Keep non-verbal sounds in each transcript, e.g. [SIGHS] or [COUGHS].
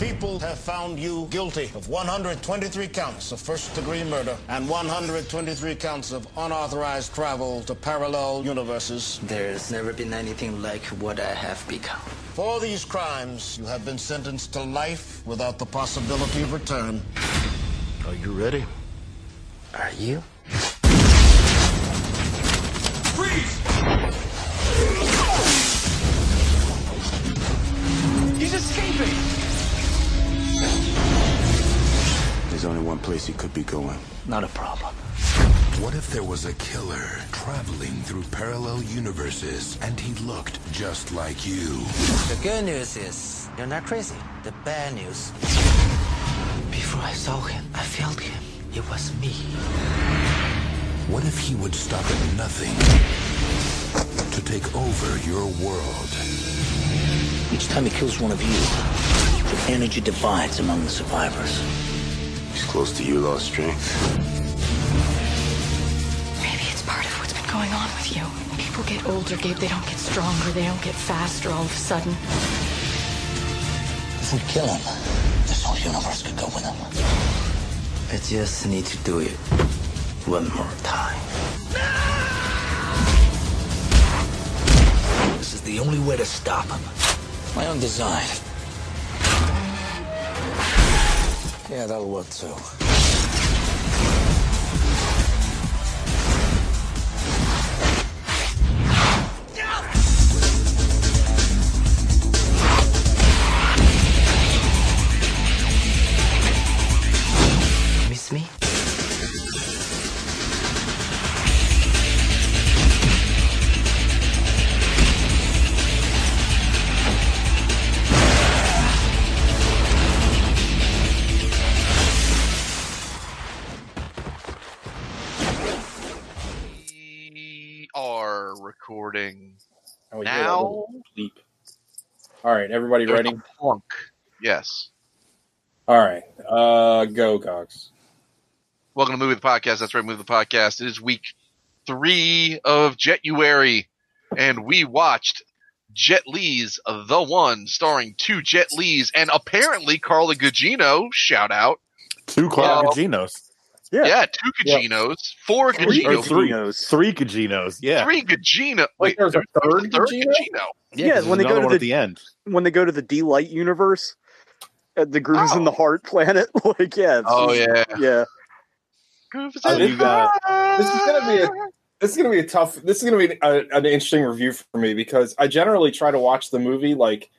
people have found you guilty of 123 counts of first degree murder and 123 counts of unauthorized travel to parallel universes. There's never been anything like what I have become. For these crimes, you have been sentenced to life without the possibility of return. Are you ready? Are you? Freeze! He's escaping! There's only one place he could be going. Not a problem. What if there was a killer traveling through parallel universes and he looked just like you? The good news is you're not crazy. The bad news. Before I saw him, I felt him. It was me. What if he would stop at nothing to take over your world? Each time he kills one of you, the energy divides among the survivors. He's close to you, lost strength. Maybe it's part of what's been going on with you. People get older, Gabe. They don't get stronger. They don't get faster all of a sudden. If we kill him, this whole universe could go with him. I just need to do it one more time. This is the only way to stop him. My own design. Yeah, that'll work too. Now. that was Leap. All right, everybody There's ready? plunk. Yes. All right, uh, go Cox. Welcome to Movie the Podcast. That's right, Movie the Podcast. It is week three of Jetuary, and we watched Jet Li's The One, starring two Jet Li's and apparently Carla Gugino. Shout out. Two Carla Yeah. Guginos. Yeah, Yeah. two Guginos, four Three, or Gugino, three, three Guginos. Yeah. three Gugino. Wait, there's a third third Gugino? Gugino. Yeah, 'cause when they go to the the end. when they go to the D Light universe, at the Grooves in the Heart planet. [LAUGHS] like, yeah. Oh, just- yeah. yeah. Uh, this, this is gonna be a this is gonna be a tough. This is gonna be a, an interesting review for me because I generally try to watch the movie like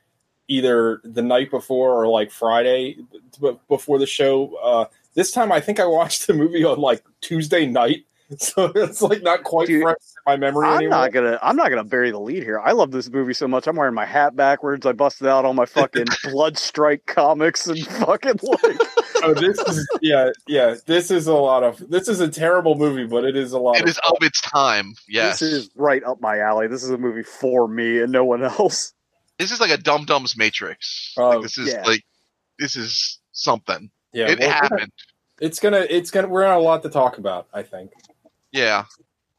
either the night before or like Friday b- before the show. Uh, this time, I think I watched the movie on like Tuesday night, [LAUGHS] so it's like not quite Dude, fresh in my memory I'm anymore. not gonna. I'm not gonna bury the lead here. I love this movie so much. I'm wearing my hat backwards. I busted out all my fucking [LAUGHS] Blood Strike comics and [LAUGHS] fucking like. oh, this is yeah, yeah. This is a lot of. This is a terrible movie, but it is a lot. It of is of its time. Yes. This is right up my alley. This is a movie for me and no one else. this is like a Dum Dum's Matrix. Oh, like this is yeah. like this is something. Yeah, it well, we're gonna- happened. It's gonna. It's gonna. We're gonna have a lot to talk about. I think. Yeah.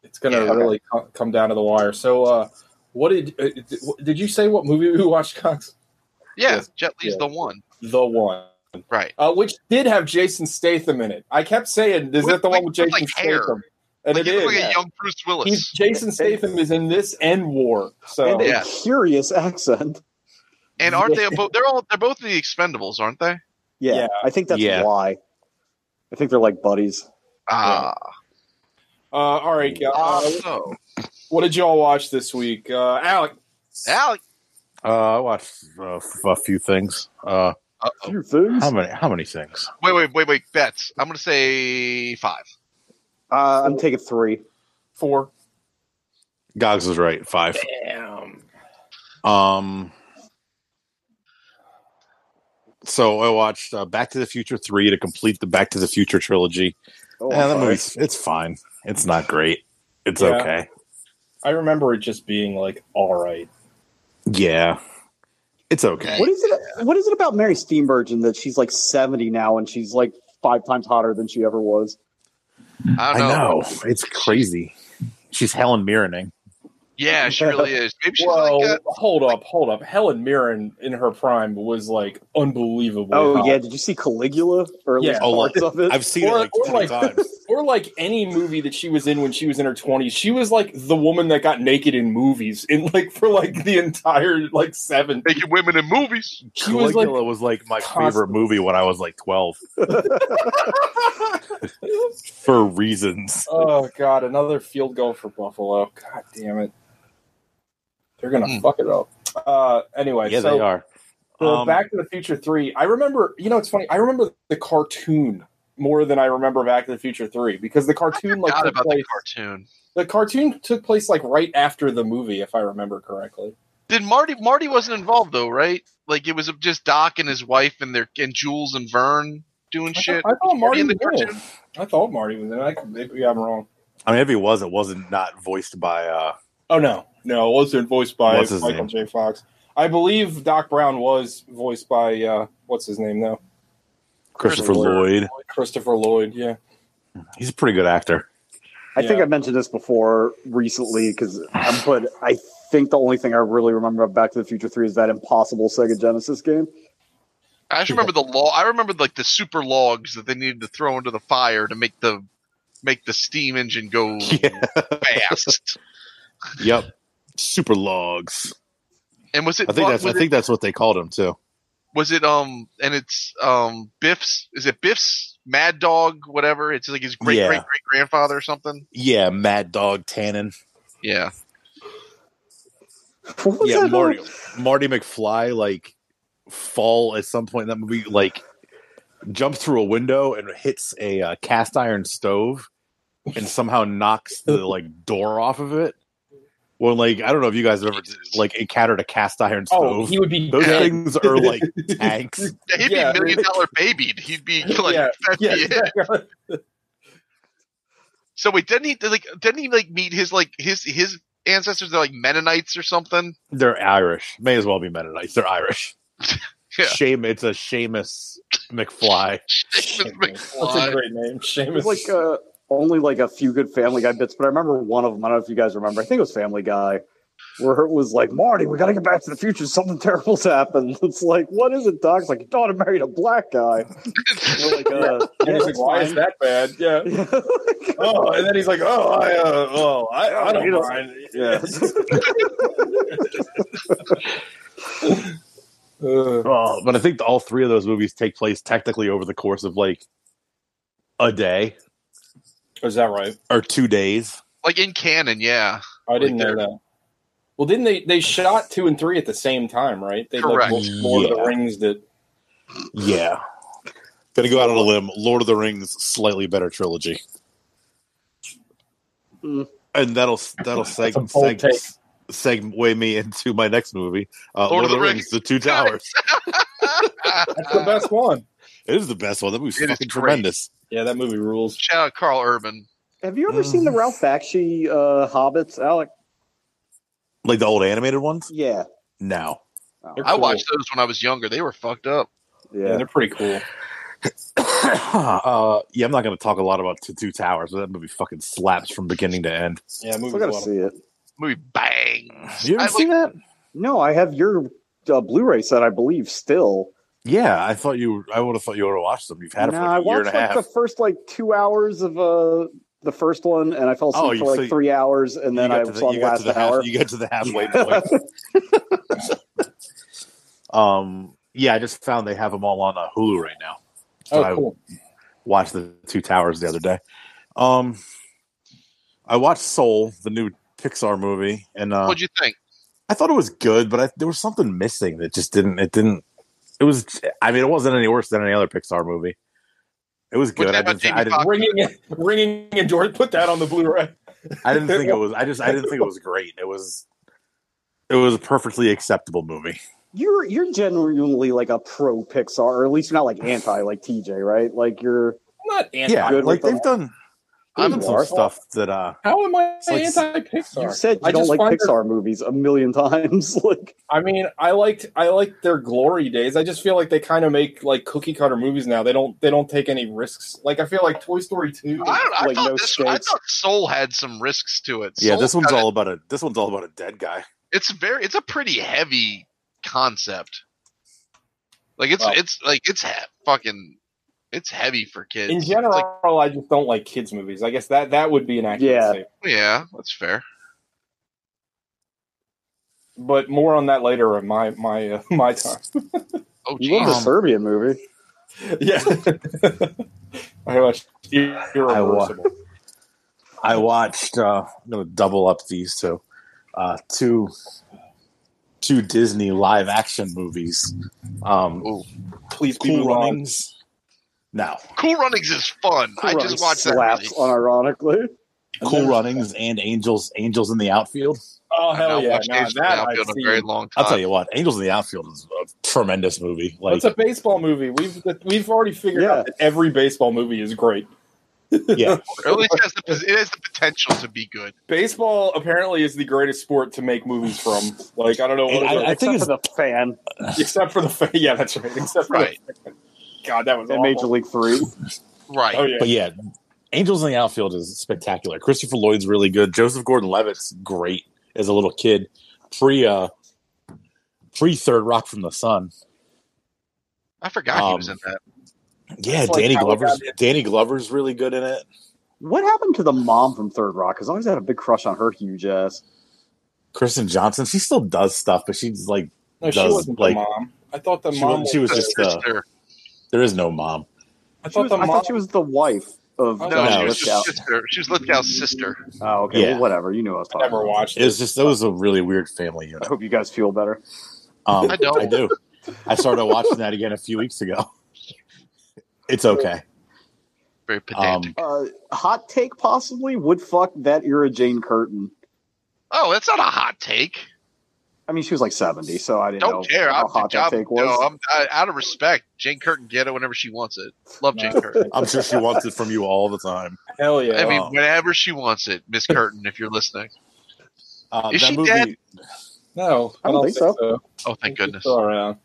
it's gonna Yeah. really co- come down to the wire. So, uh, what did uh, did- did you say? What movie we [LAUGHS] watched, Cox? Yeah. Yes. Jet Li's Yeah. the one. The one, Right. uh, which did have Jason Statham in it. I kept saying, "Is With, that the like- one with with, Jason like. Statham?" And Like, it he looks like a young Bruce Willis. He's, Jason Statham is in this end War. So And Yeah. a curious accent. and aren't they both? They're all. They're both in the Expendables, aren't they? Yeah, Yeah. I think that's Yeah. why. I think they're like buddies. Ah. uh, all right, uh, so, what did y'all watch this week, uh, Alec? Alec. Uh, I watched uh, f- a few things. Uh, Uh-oh. Few things. how many? How many things? Wait, wait, wait, wait. Bets. I'm gonna say five. Uh, I'm taking three. Four. Gogs is right. Five. Damn. Um. So I watched uh, Back to the Future three to complete the Back to the Future trilogy. Oh, and that movie's it's fine. It's not great. It's Yeah. okay. I remember it just being like all right. Yeah, it's okay. What is it? What is it about Mary Steenburgen that she's like 70 now and she's like five times hotter than she ever was? I I don't know. know it's crazy. She's Helen Mirrening. Yeah, [LAUGHS] she really is. Maybe she's Well, like uh, hold up, hold up. Helen Mirren in her prime was like unbelievable. Oh yeah, did you see Caligula or at Yeah. Oh, parts of it? I've seen it like or 20 like, times. [LAUGHS] or like any movie that she was in when she was in her twenties. She was like the woman that got naked in movies in like for like the entire like seven. making women in movies. She was like Caligula was like my constant. favorite movie when I was like 12 [LAUGHS] for reasons. Oh god, another field goal for Buffalo. God damn it. They're gonna Hmm. fuck it up. Uh anyway, Yeah, so they are. the Um, Back to the Future Three. I remember you know it's funny, I remember the cartoon more than I remember Back to the Future Three because the cartoon like Forgot took about the cartoon. the cartoon took place like right after the movie, if I remember correctly. Did Marty? Marty wasn't involved though, right? Like it was just Doc and his wife and their and Jules and Vern doing I shit. thought, I thought Was Marty in the was in it. cartoon. I thought Marty was in it. I maybe I'm wrong. I mean, if he was, it wasn't not voiced by. uh Oh no, no, it wasn't voiced by What's Michael name? J. Fox. I believe Doc Brown was voiced by uh, what's his name though, Christopher Christopher Lloyd. Christopher Lloyd. Yeah, He's a pretty good actor. I think I mentioned this before recently because, but I think the only thing I really remember about Back to the Future Three is that impossible Sega Genesis game. I just remember the law. I remember like the super logs that they needed to throw into the fire to make the make the steam engine go [LAUGHS] Yeah. fast. Yep. Super logs. And was it? I think that's. I it, think that's what they called him too. was it um and it's um Biff's is it Biff's Mad Dog whatever it's like his great Yeah. great great grandfather or something Yeah, Mad Dog Tannen. yeah What was Yeah, that Marty called? Marty McFly like fall at some point in that movie like jumps through a window and hits a uh, cast iron stove and somehow knocks the like door off of it. Well, like I don't know if you guys have ever like encountered a cast iron stove. Oh, stove. he would be Those dead. things are like [LAUGHS] tanks. Yeah, he'd Yeah. be million dollar babied he'd be like Yeah, that'd yeah, be it. so wait didn't he like didn't he like meet his like his his ancestors are like Mennonites or something They're Irish. May as well be Mennonites. They're Irish. [LAUGHS] Yeah. Shame. It's a Seamus McFly. [LAUGHS] Seamus That's a McFly. great name, It Seamus. was like uh, only like a few good Family Guy bits, but I remember one of them. I don't know if you guys remember. I think it was Family Guy, where it was like, "Marty, we got to get back to the future. Something terrible's happened." [LAUGHS] It's like, "What is it, Doc?" It's like, "Your daughter married a black guy." [LAUGHS] Like, uh, yeah, like, "Why is that bad?" Yeah. [LAUGHS] oh, and then he's like, "Oh, I, uh, oh, I, I don't You mind." Yeah. Uh, Oh, but I think all three of those movies take place technically over the course of like a day is that right? or two days. like in canon yeah I didn't Like know that. Well, didn't they? They shot two and three at the same time, right? They Correct. like Lord of the Rings did. Yeah. Gonna go out on a limb. Lord of the Rings, slightly better trilogy. Mm. And that'll that'll seg, That's seg, segue me into my next movie, uh, Lord of the Rings. The Two Towers. [LAUGHS] That's the best one. It is the best one. That movie's It is fucking tremendous. Yeah, that movie rules. shout out Karl Urban Have you ever seen the Ralph Bakshi uh, Hobbits, Alec? Like the old animated ones. Yeah. No. They're I cool. watched those when I was younger they were fucked up Yeah, Yeah. they're pretty cool. [COUGHS] uh, yeah, I'm not going to talk a lot about the Two Towers, but that movie fucking slaps from beginning to end. Yeah, movie. Still got to see it. movie bang You ever I seen like- that? No, I have your uh, Blu-ray set, I believe, still. Yeah, I thought you. I would have thought you would have watched them. You've had it no, for I like a year and watched a like half. the first like two hours of uh the first one, and I fell asleep Oh, for like so three hours, and then I got to the, saw the last to the half, hour. you got to the halfway point. [LAUGHS] um, yeah, I just found they have them all on uh, Hulu right now. So Oh, I cool. watched the Two Towers the other day. Um, I watched Soul, the new Pixar movie, and uh, what'd you think I thought it was good, but I, there was something missing that just didn't. It didn't. It was. I mean, it wasn't any worse than any other Pixar movie. It was good. you I didn't, I didn't, Ringing, ringing, and George put that on the Blu-ray. I didn't think it [LAUGHS] was. I just. I didn't think it was great. It was. It was a perfectly acceptable movie. You're you're genuinely like a pro Pixar, or at least you're not like anti like TJ, right? Like you're I'm not anti. Yeah, good like they've them. done. I'm You some are. stuff that uh How am I like- anti Pixar? You said you I don't like find their- Pixar movies a million [LAUGHS] times. like, I mean, I liked I liked their glory days. I just feel like they kind of make like cookie cutter movies now. They don't they don't take any risks. Like I feel like Toy Story two. I, don't, I Like, thought no this. I stakes. thought Soul had some risks to it. yeah, this one's kinda- all about a this one's all about a dead guy. It's very. It's a pretty heavy concept. Like it's Well- it's like it's he- fucking. It's heavy for kids. In general, like- I just don't like kids movies. I guess that that would be an accurate Yeah. statement. yeah, that's fair. But more on that later of my my uh, [LAUGHS] my time. Oh, you love the. Serbian movie. yeah. [LAUGHS] I watched Irreversible. I watched uh I'm gonna double up these two. Uh two two Disney live action movies. Um Ooh. Please be Cool moved on. Runnings. No. Cool Runnings is fun. I just watched that. slaps, movie. unironically. Cool Runnings and Angels Angels in the Outfield. Oh hell yeah! watched Nah, Angels in the that Outfield I've a seen. very long time. I'll tell you what, Angels in the Outfield is a tremendous movie. Like It's a baseball movie. We've we've already figured Yeah. out that every baseball movie is great. yeah. [LAUGHS] At least it has, the, it has the potential to be good. Baseball apparently is the greatest sport to make movies from. Like I don't know what And I- I think Except for the fan [SIGHS] except for the fa- [LAUGHS] yeah, that's right. Except for Right. the, God, that was in awful. Major League Three. Right. Oh yeah, But yeah, Angels in the Outfield is spectacular. Christopher Lloyd's really good. Joseph Gordon-Levitt's great as a little kid. Pre uh pre Third Rock from the Sun. I forgot he Um, was in that. Yeah, It's like Danny how we Glover's got it. Danny Glover's really good in it. What happened to the mom from Third Rock? Because I always had a big crush on her huge ass. Kristen Johnston, she still does stuff, but she's like no, she wasn't like- the mom. I thought the she mom. was- she was just, uh, sister. There is no mom. I She thought was, the I thought she was the wife of Oh, no, she was Lithgow. sister. She was Lithgow's sister. Oh, okay. Yeah. Well, whatever. You knew I was I talking never about. watched It was just that was a really weird family unit. I hope you guys feel better. Um, [LAUGHS] I don't. I do. I started watching that again a few weeks ago. [LAUGHS] It's okay. Very pedantic. Uh, hot take, possibly would fuck that era Jane Curtin. oh, that's not a hot take. I mean, she was like seventy, so I didn't Don't care. how I'm, hot that I'm, take was. no, I'm I, out of respect. Jane Curtin get it whenever she wants it. Love Jane Curtin. [LAUGHS] I'm sure she wants it from you all the time. Hell yeah! I mean, whenever she wants it, Miss [LAUGHS] Curtin, if you're listening. Uh, Is that she movie, dead? no, I don't think so. Oh, thank She's goodness. still around.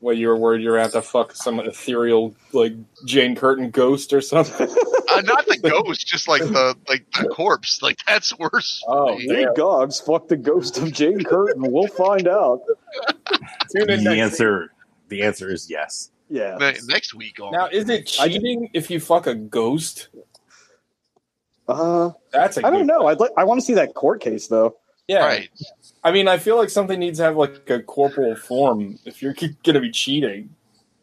What you were worried you were have to fuck some ethereal like Jane Curtin ghost or something? Uh, not the ghost, just like the like the corpse. Like that's worse. Oh, Hey, Gogs, fuck the ghost of Jane Curtin. We'll find out. Tune in the next answer, the answer is yes. Yeah. Ne- Next week on. Now, is it cheating if you fuck a ghost? Uh, That's a I don't good- know. I'd like. I want to see that court case though. Yeah, right. I mean, I feel like something needs to have like a corporal form if you're going to be cheating.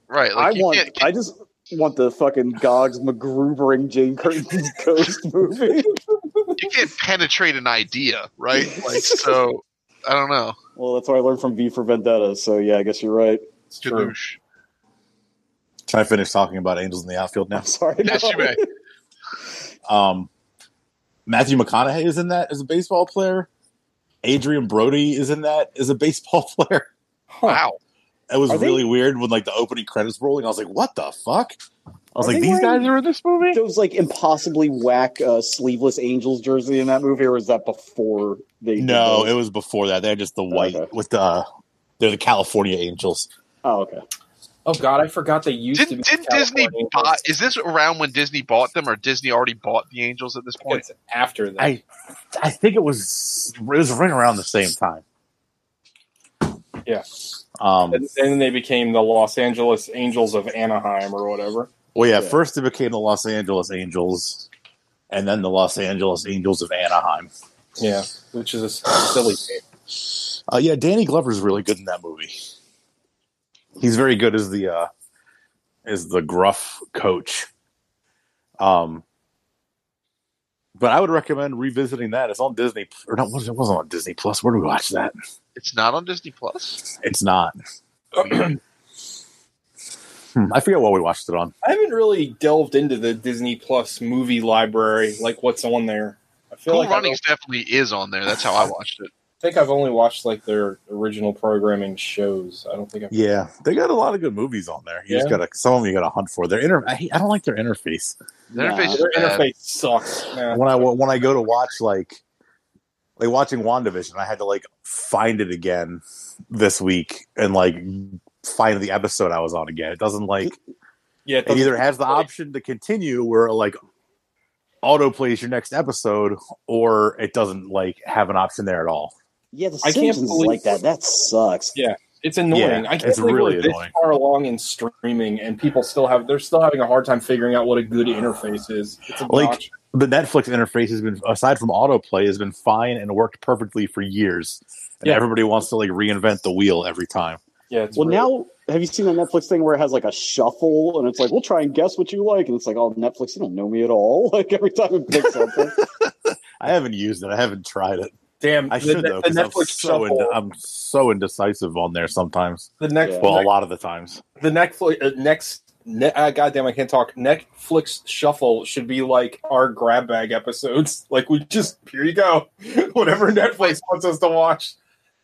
Right. I Like you want. can't, I just want the fucking Gogs McGroovering Jane Curtin's [LAUGHS] ghost movie. you can't penetrate an idea, right? [LAUGHS] Like so. I don't know. Well, that's what I learned from V for Vendetta. So yeah, I guess you're right. It's true. Can I finish talking about Angels in the Outfield now? I'm [LAUGHS] sorry. Yes, no. you may. Um, Matthew McConaughey is in that as a baseball player. Adrien Brody is in that as a baseball [LAUGHS] player. Wow. It was Are they- really weird when like the opening credits were rolling. I was like, "What the fuck?" I was like, "These guys are in this movie." Those like impossibly whack uh, sleeveless Angels jersey in that movie, or was that before they? No, it was before that. They're just the white Okay. with the they're the California Angels. Oh, okay. Oh God, I forgot they used to Did, be. did Disney California buy? Is this around when Disney bought them, or Disney already bought the Angels at this point? It's after that. I I think it was it was right around the same time. Yeah. Um. and then they became the Los Angeles Angels of Anaheim or whatever. Well, yeah, Yeah. First, it became the Los Angeles Angels, and then the Los Angeles Angels of Anaheim. Yeah, which is a silly name. Uh, yeah, Danny Glover's really good in that movie. He's very good as the uh, as the gruff coach. Um, but I would recommend revisiting that. It's on Disney, or not? It wasn't on Disney Plus. Where do we watch that? It's not on Disney Plus. It's not. [CLEARS THROAT] Hmm, I forget what we watched it on. I haven't really delved into the Disney Plus movie library, like what's on there. I feel Cool like I Runnings definitely is on there. That's how I watched it. Think I've only watched like their original programming shows. I don't think I've. Yeah, they got a lot of good movies on there. You just gotta some of them you gotta hunt for. Their inter, I, I don't like their interface. The interface is Their bad. interface sucks. Yeah. When I when I go to watch like like watching Wandavision, I had to like find it again this week and like find the episode I was on again. It doesn't like Yeah, it it doesn't- either has the option to continue where like auto plays your next episode or it doesn't like have an option there at all. Yeah, the I can't Simpsons believe- like that. That sucks. Yeah, it's annoying. Yeah, I can't it's believe really we're this annoying. far along in streaming, and people still have they're still having a hard time figuring out what a good interface is. It's Like the Netflix interface has been aside from autoplay has been fine and worked perfectly for years. And Yeah. everybody wants to like reinvent the wheel every time. yeah. It's Well, weird. now have you seen the Netflix thing where it has like a shuffle and it's like, we'll try and guess what you like, and it's like, oh, Netflix, you don't know me at all. [LAUGHS] Like every time it picks something. [LAUGHS] I haven't used it. I haven't tried it. Damn, I the, should the, though because I'm Netflix so shuffle, ind- I'm so indecisive on there sometimes. the next, Yeah. Well, a lot of the times. the Netflix uh, next. Ne- uh, goddamn, I can't talk. Netflix shuffle should be like our grab bag episodes. [LAUGHS] Like we just here you go, [LAUGHS] whatever Netflix wants us to watch.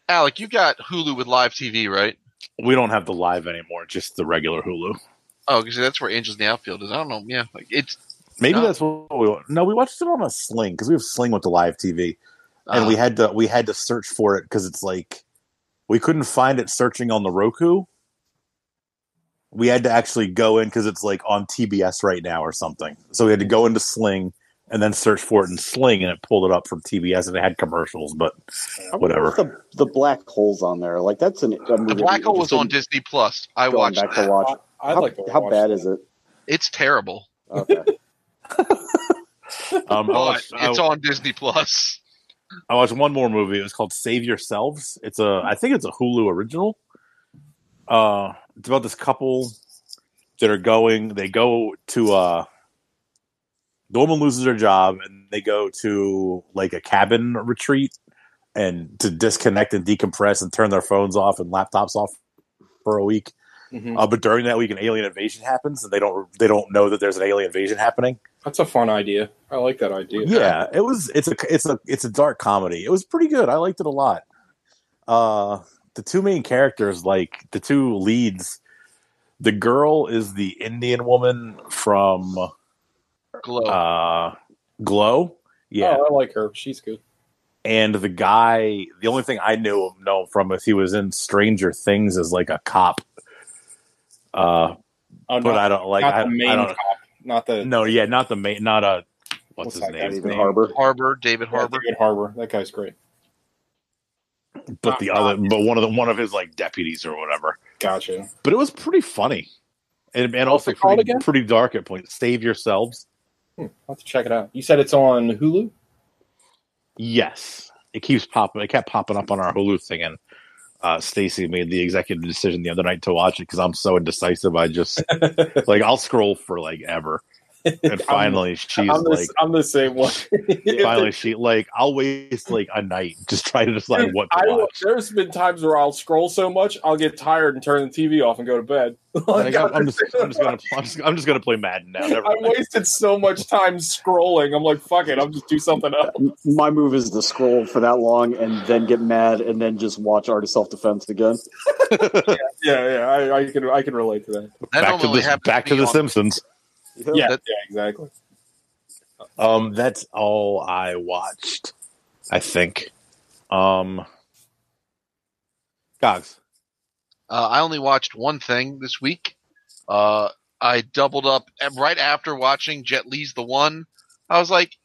Alec, you got Hulu with live TV, right? We don't have the live anymore, just the regular Hulu. Oh, because that's where Angels in the Outfield is. I don't know. Yeah, like it's Maybe No. that's what we want. no. We watched it on a Sling because we have Sling with the live TV, and uh, we had to we had to search for it because it's like we couldn't find it searching on the Roku. We had to actually go in because it's like on TBS right now or something. So we had to go into Sling and then search for it in Sling, and it pulled it up from TBS, and it had commercials. But Whatever. The, the black holes on there, like that's an. A movie the Black I'm Hole was on Disney Plus. I watched back that. to watch. I'd how like to how watch bad that. is it? It's terrible, Okay. [LAUGHS] um, I, but I, it's on Disney Plus. I watched one more movie. It was called Save Yourselves. It's a I think it's a Hulu original. Uh, it's about this couple that are going. They go to uh, the woman loses her job, and they go to like a cabin retreat and to disconnect and decompress and turn their phones off and laptops off for a week. Mhm. Uh, but during that week, an alien invasion happens, and they don't they don't know that there's an alien invasion happening. That's a fun idea. I like that idea. Yeah, it was. It's a it's a it's a dark comedy. It was pretty good. I liked it a lot. Uh, the two main characters, like the two leads, the girl is the Indian woman from Glow. uh, Glow. Yeah, Oh, I like her. She's good. and the guy. The only thing I knew him know from is he was in Stranger Things as like a cop. Uh, Oh, but not, I don't like. not I, the main I don't. cop, not the No, yeah, not the main. Not a. What's, What's his that name? David name? Harbor. Harbor, David Yeah, Harbor. David Harbor. That guy's great. But the other, but one of the one of his like deputies or whatever. Gotcha. but it was pretty funny and, and also pretty, again? pretty dark at points. Save yourselves. Hmm, I'll have to check it out. You said it's on Hulu? Yes, it keeps popping. It kept popping up on our Hulu thing, and uh, Stacy made the executive decision the other night to watch it because I'm so indecisive. I just [LAUGHS] like I'll scroll for like ever, and [LAUGHS] finally she's I'm, the, like, I'm the same one. finally [LAUGHS] she like I'll waste like a night just trying to decide Dude, what to I, watch. there's been times where I'll scroll so much I'll get tired and turn the TV off and go to bed. [LAUGHS] Like, I'm, I'm just, I'm just gonna, I'm just, I'm just gonna play Madden now. Never I mind. wasted so much time scrolling. I'm like, fuck it, I'll just do something else. My move is to scroll for that long and then get mad and then just watch Art of Self Defense again. Yeah, yeah, I, I can I can relate to that. That Back to normally the back to me the on- Simpsons. Yeah, That- yeah, exactly. Um, that's all I watched. I think. Um, Gogs. Uh, I only watched one thing this week. Uh, I doubled up right after watching Jet Li's The One. I was like,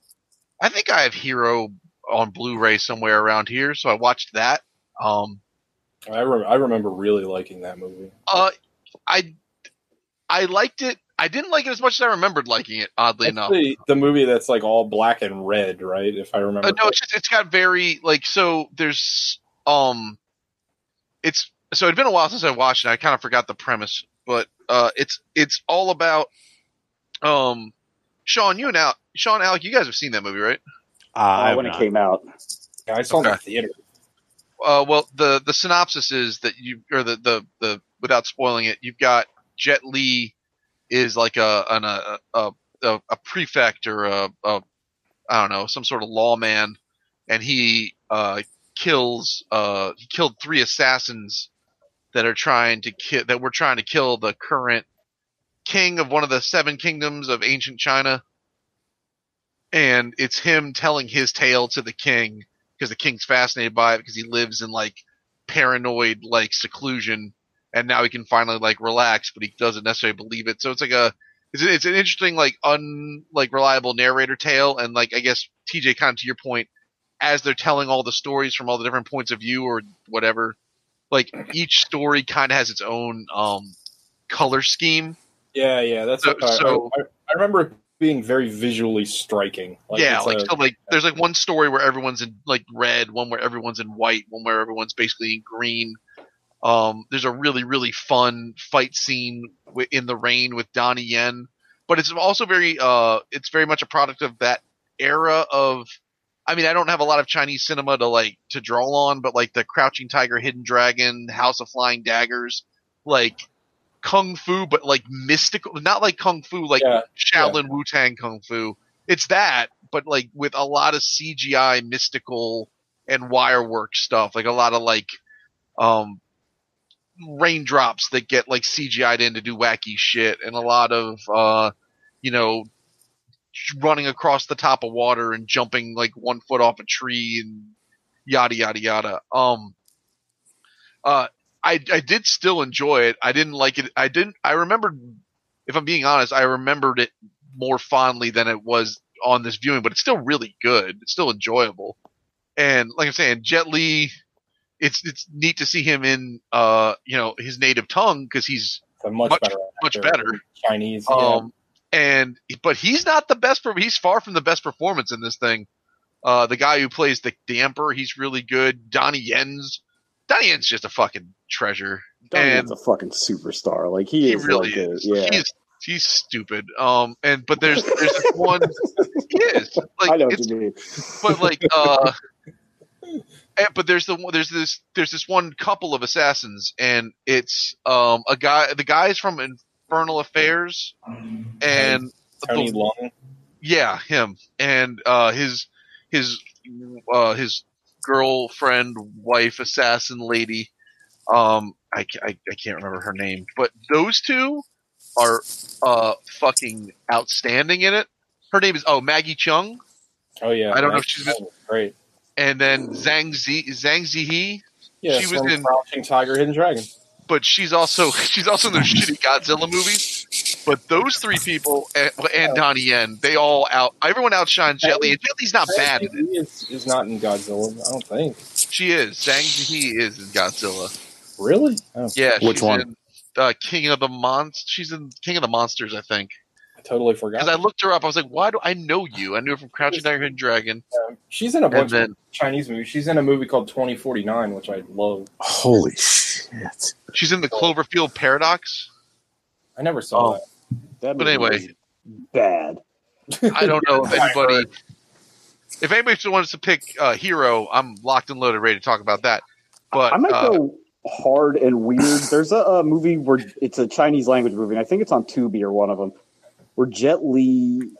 I think I have Hero on Blu-ray somewhere around here, so I watched that. Um, I rem- I remember really liking that movie. uh, I I liked it. I didn't like it as much as I remembered liking it. Oddly That's enough, the, the movie that's like all black and red, right? If I remember. Uh, no, it's just it's got very like so. There's um, it's so it'd been a while since I watched it. I kind of forgot the premise, but uh, it's it's all about um, Sean. You and Al, Sean, Alec, you guys have seen that movie, right? Uh, I Uh, when it came out. Yeah, I saw it in the Okay. theater. Uh, well, the the synopsis is that you or the the the without spoiling it, you've got Jet Li is like a an, a, a a prefect or a, a I don't know some sort of lawman, and he uh, kills uh he killed three assassins that are trying to kill that were trying to kill the current king of one of the seven kingdoms of ancient China. And it's him telling his tale to the king because the king's fascinated by it because he lives in like paranoid like seclusion and now he can finally like relax but he doesn't necessarily believe it. So it's like a it's, it's an interesting like un like reliable narrator tale and like i guess tj kind of to your point as they're telling all the stories from all the different points of view or whatever like each story kind of has its own um color scheme. Yeah, yeah, that's So- I, so- I, I remember being very visually striking. yeah like a- so like there's like one story where everyone's in like red one where everyone's in white one where everyone's basically in green um there's a really really fun fight scene wi- in the rain with donnie yen but it's also very uh it's very much a product of that era of i mean i don't have a lot of chinese cinema to like to draw on but like the crouching tiger hidden dragon house of flying daggers like kung fu but like mystical not like kung fu like Yeah, shaolin wu-tang kung fu. It's that but like with a lot of cgi mystical and wire work stuff like a lot of like um raindrops that get like cgi'd in to do wacky shit and a lot of uh you know running across the top of water and jumping like one foot off a tree and yada yada yada um uh I, I did still enjoy it. I didn't like it. I didn't. I remembered, if I'm being honest, I remembered it more fondly than it was on this viewing. But it's still really good. It's still enjoyable. And like I'm saying, Jet Li, it's it's neat to see him in uh you know his native tongue because he's a much, much- better, much better. Chinese. yeah. um and but he's not the best. He's far from the best performance in this thing. Uh, the guy who plays the the emperor, he's really good. Donnie Yen's Donnie Yen's just a fucking treasure. Donnie's and a fucking superstar. Like he, he is really like a, is. yeah. He's he's stupid. Um, and but there's there's this one. [LAUGHS] he is like I know what you mean. but like uh. [LAUGHS] and- but there's the there's this there's this one couple of assassins and it's um a guy the guy's from Infernal Affairs and Tony the- Leung. yeah, him and uh, his his uh, his girlfriend, wife, assassin lady. Um, I, I I can't remember her name, but those two are uh fucking outstanding in it. Her name is oh Maggie Cheung, Oh yeah, I don't know Right. if she's been- great. And then Zhang Zi Zhang Ziyi, Yeah, she was from in- Crouching Tiger, Hidden Dragon. but she's also [LAUGHS] she's also in those shitty Godzilla movies. But those three people and, and Donnie Yen, they all out. Everyone outshines Jet Li, and Jet Li's not bad. in it. Is, is not in Godzilla. I don't think. She is. Zhang Ziyi is in Godzilla. Really? Oh, Yeah, Which she's one? In, uh, King of the Monsters. She's in King of the Monsters, I think. I totally forgot. Because I looked her up, I was like, "Why do I know you? I knew her from Crouching Tiger, Hidden Dragon." She's in a bunch then- of Chinese movies. She's in a movie called 2049, which I love. Holy shit! She's in the Cloverfield Paradox. I never saw Oh. that. That But anyway. bad. I don't know if [LAUGHS] anybody. If anybody still wants to pick uh, Hero, I'm locked and loaded, ready to talk about that. But I might uh, go hard and weird. There's a, a movie where it's a Chinese language movie, and I think it's on Tubi or one of them, where Jet Li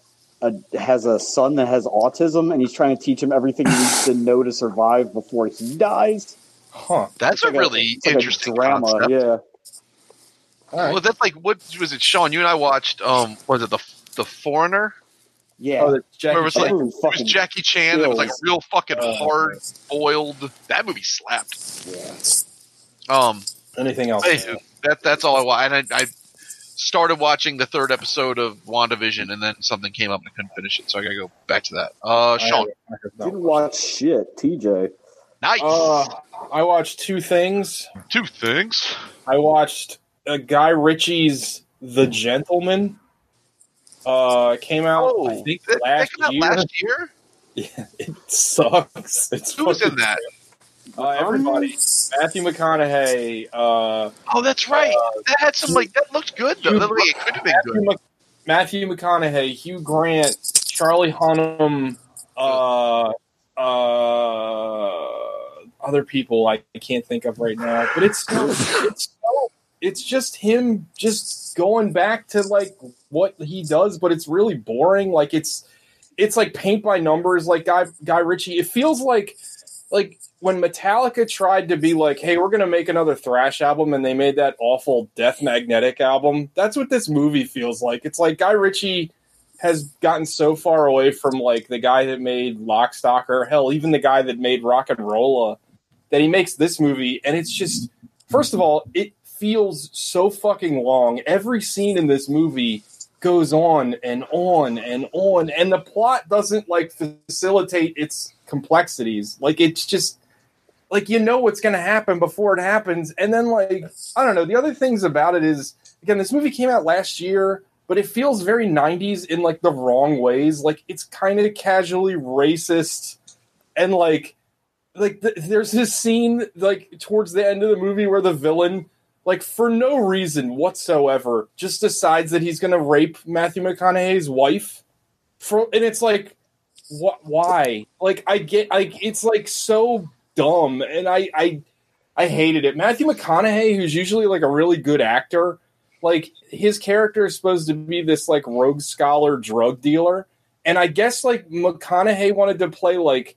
uh, has a son that has autism, and he's trying to teach him everything he needs to know to survive before he dies. Huh. that's It's a like really it's like interesting drama. concept. Yeah, All right. Well, that's like what was it, Sean? You and I watched. Um, was it the the Foreigner? yeah. Oh, Jackie Where it was like it was Jackie Chan. It was like real fucking Uh, hard boiled. That movie slapped. yeah. Um, Anything else? anywho, that that's all I want. And I, I started watching the third episode of WandaVision, and then something came up and I couldn't finish it, so I gotta go back to that. Uh, I Sean, haven't- Didn't watch shit, TJ. nice. Uh, I watched two things. Two things. I watched uh, Guy Ritchie's The Gentleman. Uh, came out I think that, that last came out year. last year. [LAUGHS] Yeah, it sucks. It's Who was in fucking- that? Uh, everybody. Matthew McConaughey. Uh, Oh, that's right. that had some like that looked good though. Hugh That like it could have been Matthew, good. Mc- Matthew McConaughey, Hugh Grant, Charlie Hunnam, uh, uh, other people I can't think of right now. But it's it's it's just him just going back to like what he does, but it's really boring. Like it's it's like paint by numbers. Like Guy Guy Ritchie. It feels like like when Metallica tried to be like, "Hey, we're gonna make another thrash album," and they made that awful Death Magnetic album. That's what this movie feels like. It's like Guy Ritchie has gotten so far away from like the guy that made Lock, Stock, or hell, even the guy that made Rock and Rolla, uh, that he makes this movie, and it's just first of all, it feels so fucking long. Every scene in this movie goes on and on and on, and the plot doesn't like facilitate its complexities. Like it's just like you know what's going to happen before it happens, and then like I don't know. The other things about it is again, this movie came out last year, but it feels very '90s in like the wrong ways. Like it's kind of casually racist, and like like th- there's this scene like towards the end of the movie where the villain like for no reason whatsoever just decides that he's going to rape Matthew McConaughey's wife for and it's like what why like I get like it's like so dumb and I I I hated it Matthew McConaughey who's usually like a really good actor like his character is supposed to be this like rogue scholar drug dealer and I guess like McConaughey wanted to play like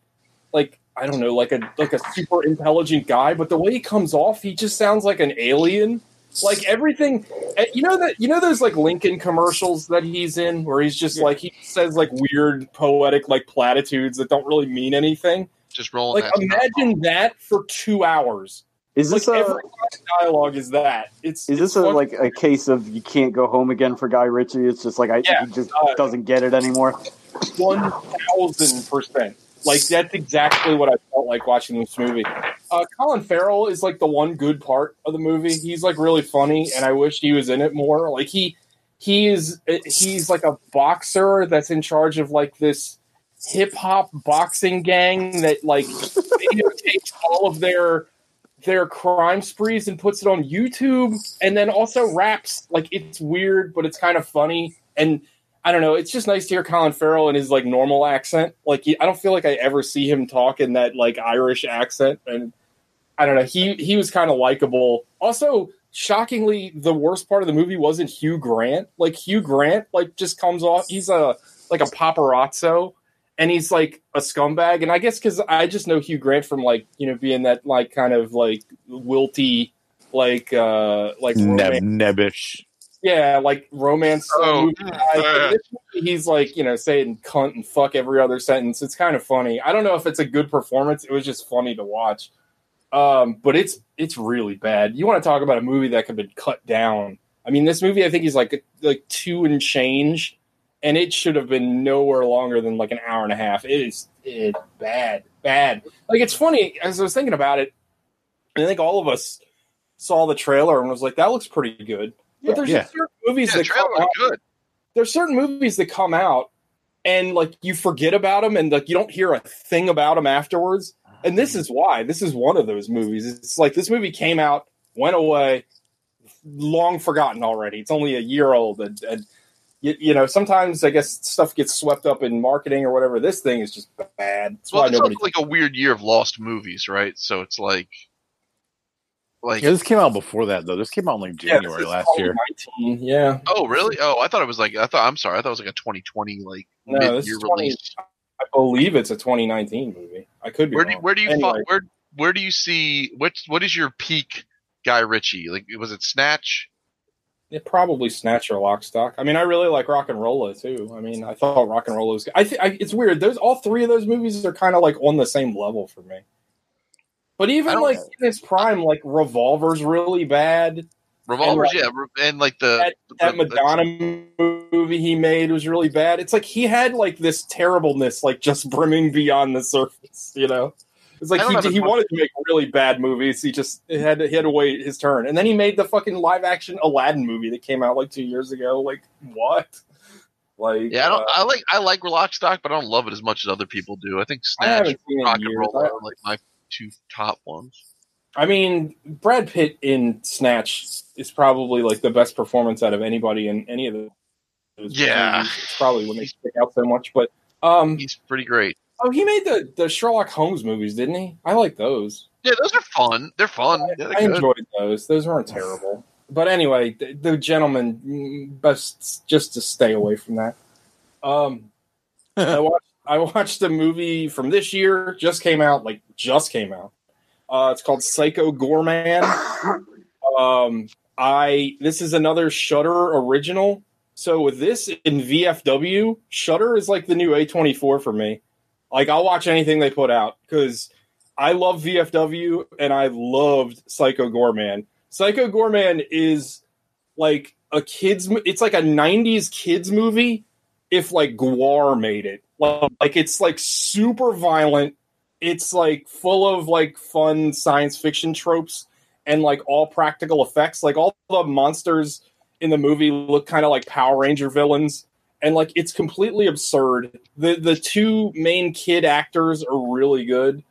like I don't know, like a like a super intelligent guy, but the way he comes off, he just sounds like an alien. Like everything, eh, you know that you know those like Lincoln commercials that he's in, where he's just like he says like weird poetic like platitudes that don't really mean anything. Just rolling. Like that imagine that for two hours. Is Like this a every dialogue is that? It's is it's this a, like a case of you can't go home again for Guy Ritchie? It's just like I Yeah, he just uh, doesn't get it anymore. one thousand percent. Like that's exactly what I felt like watching this movie. Uh, Colin Farrell is like the one good part of the movie. He's like really funny, and I wish he was in it more. Like he he is he's like a boxer that's in charge of like this hip hop boxing gang that like [LAUGHS] videotapes all of their their crime sprees and puts it on YouTube, and then also raps. Like it's weird, but it's kind of funny and. I don't know. It's just nice to hear Colin Farrell in his like normal accent. Like he, I don't feel like I ever see him talk in that like Irish accent, and I don't know. He he was kind of likable. Also, shockingly, the worst part of the movie wasn't Hugh Grant. Like Hugh Grant, like just comes off. He's a like a paparazzo, and he's like a scumbag. And I guess because I just know Hugh Grant from like you know being that like kind of like wilty, like uh like Neb- nebbish. Yeah, like romance. Oh, movie guy. But this movie, he's like, you know, saying cunt and fuck every other sentence. It's kind of funny. I don't know if it's a good performance. It was just funny to watch. Um, but it's it's really bad. You want to talk about a movie that could have been cut down? I mean, this movie I think is like like two and change, and it should have been nowhere longer than like an hour and a half. It is it bad, bad. Like it's funny as I was thinking about it. I think all of us saw the trailer and was like, "That looks pretty good." But there's Yeah. just certain movies Yeah, the that come out good. there's certain movies that come out and like you forget about them and like you don't hear a thing about them afterwards. And this is why. This is one of those movies. It's like this movie came out went away long forgotten already. It's only a year old and, and you, you know sometimes i guess stuff gets swept up in marketing or whatever. This thing is just bad. That's Well, it's nobody like a weird year of lost movies, right? So it's like, like, Yeah, this came out before that though. This came out in like January is last year. 2019, yeah oh, really? Oh, I thought it was like, I thought, I'm sorry, I thought it was like a 2020 like No, mid-year 20 release. i believe it's a 2019 movie i could be Where do you, wrong. where do you Anyway. fi- where where do you see what what is your peak Guy Ritchie? Like, was it Snatch? It probably Snatch or Lock Stock. I mean, I really like Rock and Rolla too. I mean, I thought Rock and Rolla was. Good. I think it's weird. Those all three of those movies are kind of like on the same level for me. But even like in its prime, like Revolver's really bad. Revolvers, like- yeah, and like the That, that the- Madonna movie he made was really bad. It's like he had like this terribleness, like just brimming beyond the surface. You know, it's like I he, he wanted to make really bad movies. He just he had to, he had to wait his turn, and then he made the fucking live action Aladdin movie that came out like two years ago. Like what? Like Yeah, I don't. uh, I like I like Lock Stock, but I don't love it as much as other people do. I think Snatch, haven't seen it in Rock and. Roll are like my two top ones. I mean, Brad Pitt in Snatch is probably like the best performance out of anybody in any of the. Yeah. it's probably when they stick out so much. But um, He's pretty great. oh, he made the the Sherlock Holmes movies, didn't he? I like those. Yeah, those are fun. They're fun. Yeah, they're I good. enjoyed those. Those weren't terrible. But anyway, the, the gentleman mm, best just to stay away from that. Um, I [LAUGHS] watched I watched a movie from this year, just came out, like just came out. Uh, it's called Psycho Goreman. Um, I this is another Shudder original. So with this in VFW, Shudder is like the new A24 for me. Like I'll watch anything they put out because I love VFW and I loved Psycho Goreman. Psycho Goreman is like a kids. It's like a '90s kids movie. If like GWAR made it, like, it's like super violent. It's like full of like fun science fiction tropes and like all practical effects. Like all the monsters in the movie look kind of like Power Ranger villains, and like it's completely absurd. the The two main kid actors are really good.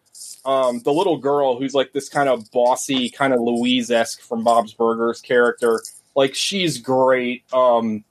Um, the little girl who's like this kind of bossy, kind of Louise esque from Bob's Burgers character, like she's great. Um,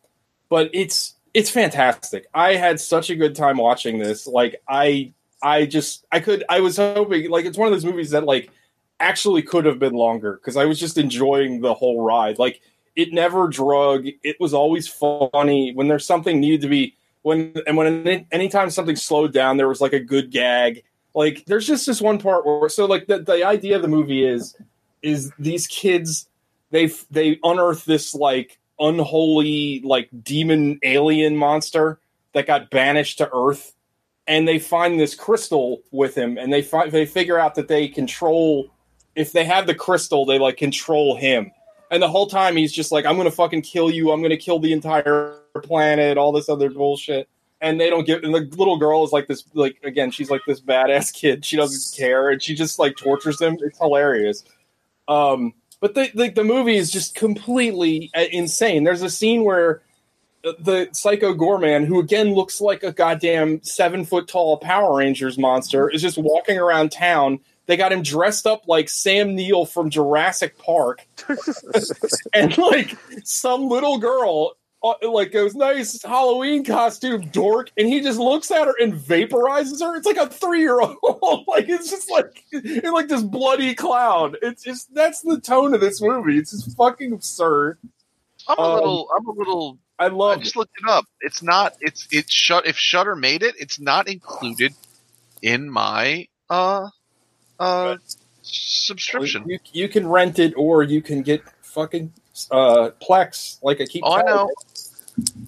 but it's it's fantastic. I had such a good time watching this. Like I I just I could I was hoping like it's one of those movies that like actually could have been longer because I was just enjoying the whole ride. Like it never drug. It was always funny when there's something needed to be when and when anytime something slowed down, there was like a good gag. Like there's just this one part where so like the the idea of the movie is is these kids they they unearth this like unholy like demon alien monster that got banished to Earth and they find this crystal with him and they find they figure out that they control if they have the crystal they like control him. And the whole time he's just like i'm gonna fucking kill you. I'm gonna kill the entire planet all this other bullshit. And they don't give and the little girl is like this like again she's like this badass kid. She doesn't care and she just like tortures him. It's hilarious. Um but the, the the movie is just completely uh, insane. There's a scene where the Psycho Goreman who again looks like a goddamn seven foot tall power rangers monster is just walking around town. They got him dressed up like sam neill from jurassic park. [LAUGHS] And like some little girl uh, like goes nice halloween costume dork and he just looks at her and vaporizes her it's like a three-year-old [LAUGHS] like it's just like in like this bloody clown. it's just that's the tone of this movie it's just fucking absurd I'm a Um, little. I'm a little. i I love just looked it up. It's not. It's it's shut. If Shudder made it, it's not included in my uh uh subscription. You, you can rent it or you can get fucking uh, Plex, like I keep. Oh, I know.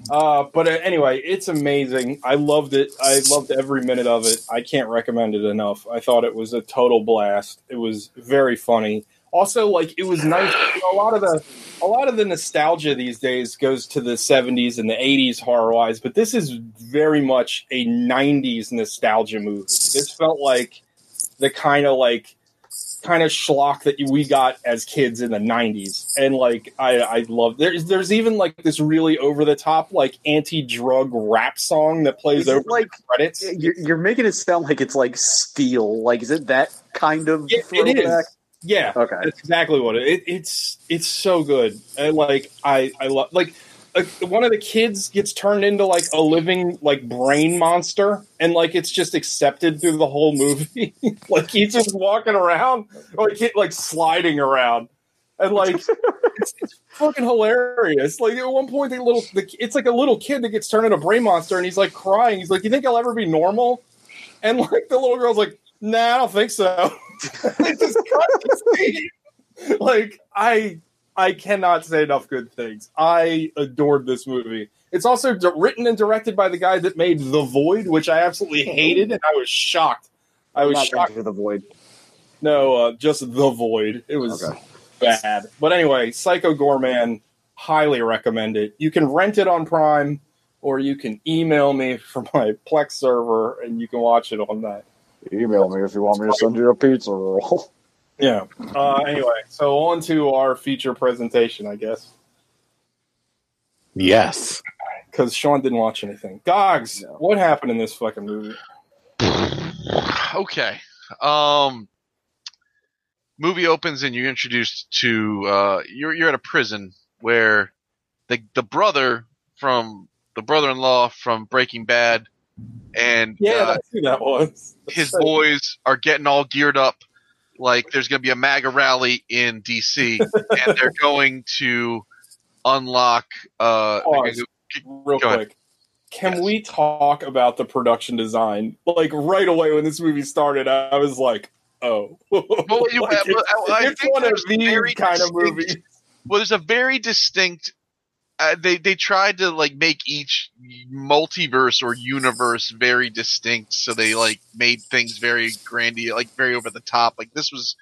Uh, but uh, anyway, it's amazing. I loved it. I loved every minute of it. I can't recommend it enough. I thought it was a total blast. It was very funny. Also, like it was nice. You know, a lot of the a lot of the nostalgia these days goes to the 70s and the 80s horror wise, but this is very much a 90s nostalgia movie. This felt like the kind of like kind of schlock that we got as kids in the 90s and like i i love there's there's even like this really over the top like anti-drug rap song that plays Is over like- credits You're, you're making it sound like it's like steel. Like, is it that kind of Yeah, it throwback? yeah Okay. that's exactly what it, it it's it's so good and like i i love like uh, one of the kids gets turned into like a living like brain monster and like it's just accepted through the whole movie. [LAUGHS] Like he's just walking around like he- like sliding around. And like [LAUGHS] it's, it's fucking hilarious. Like at one point the little the, it's like a little kid that gets turned into a brain monster and he's like crying. He's like you think i'll ever be normal? And like the little girl's like nah i don't think so. [LAUGHS] It just like i I cannot say enough good things. I adored this movie. It's also di- written and directed by the guy that made The Void, which I absolutely hated, and I was shocked. I was Not shocked. Into the void. No, uh, just The Void. It was Okay. bad. But anyway, Psycho Goreman, highly recommend it. You can rent it on Prime, or you can email me from my Plex server, and you can watch it on that. Email me if you want me to send you a pizza roll. [LAUGHS] Yeah. Uh, anyway, so on to our feature presentation, I guess. Yes. because Sean didn't watch anything. Gogs, No. what happened in this fucking movie? okay. Um, movie opens and you're introduced to uh, you're you're at a prison where the the brother from the brother-in-law from Breaking Bad and Yeah, uh, that's who that was. his boys are getting all geared up like there's going to be a MAGA rally in DC and they're [LAUGHS] going to unlock uh Pause. real Go quick. Can we talk about the production design? Like right away when this movie started, I was like, "Oh, Well, you [LAUGHS] Like, have, it's, I, I it's one of these very kind of movies." Well, there's a very distinct. Uh, they they tried to like make each multiverse or universe very distinct, so they like made things very grandiose, like very over the top. Like this was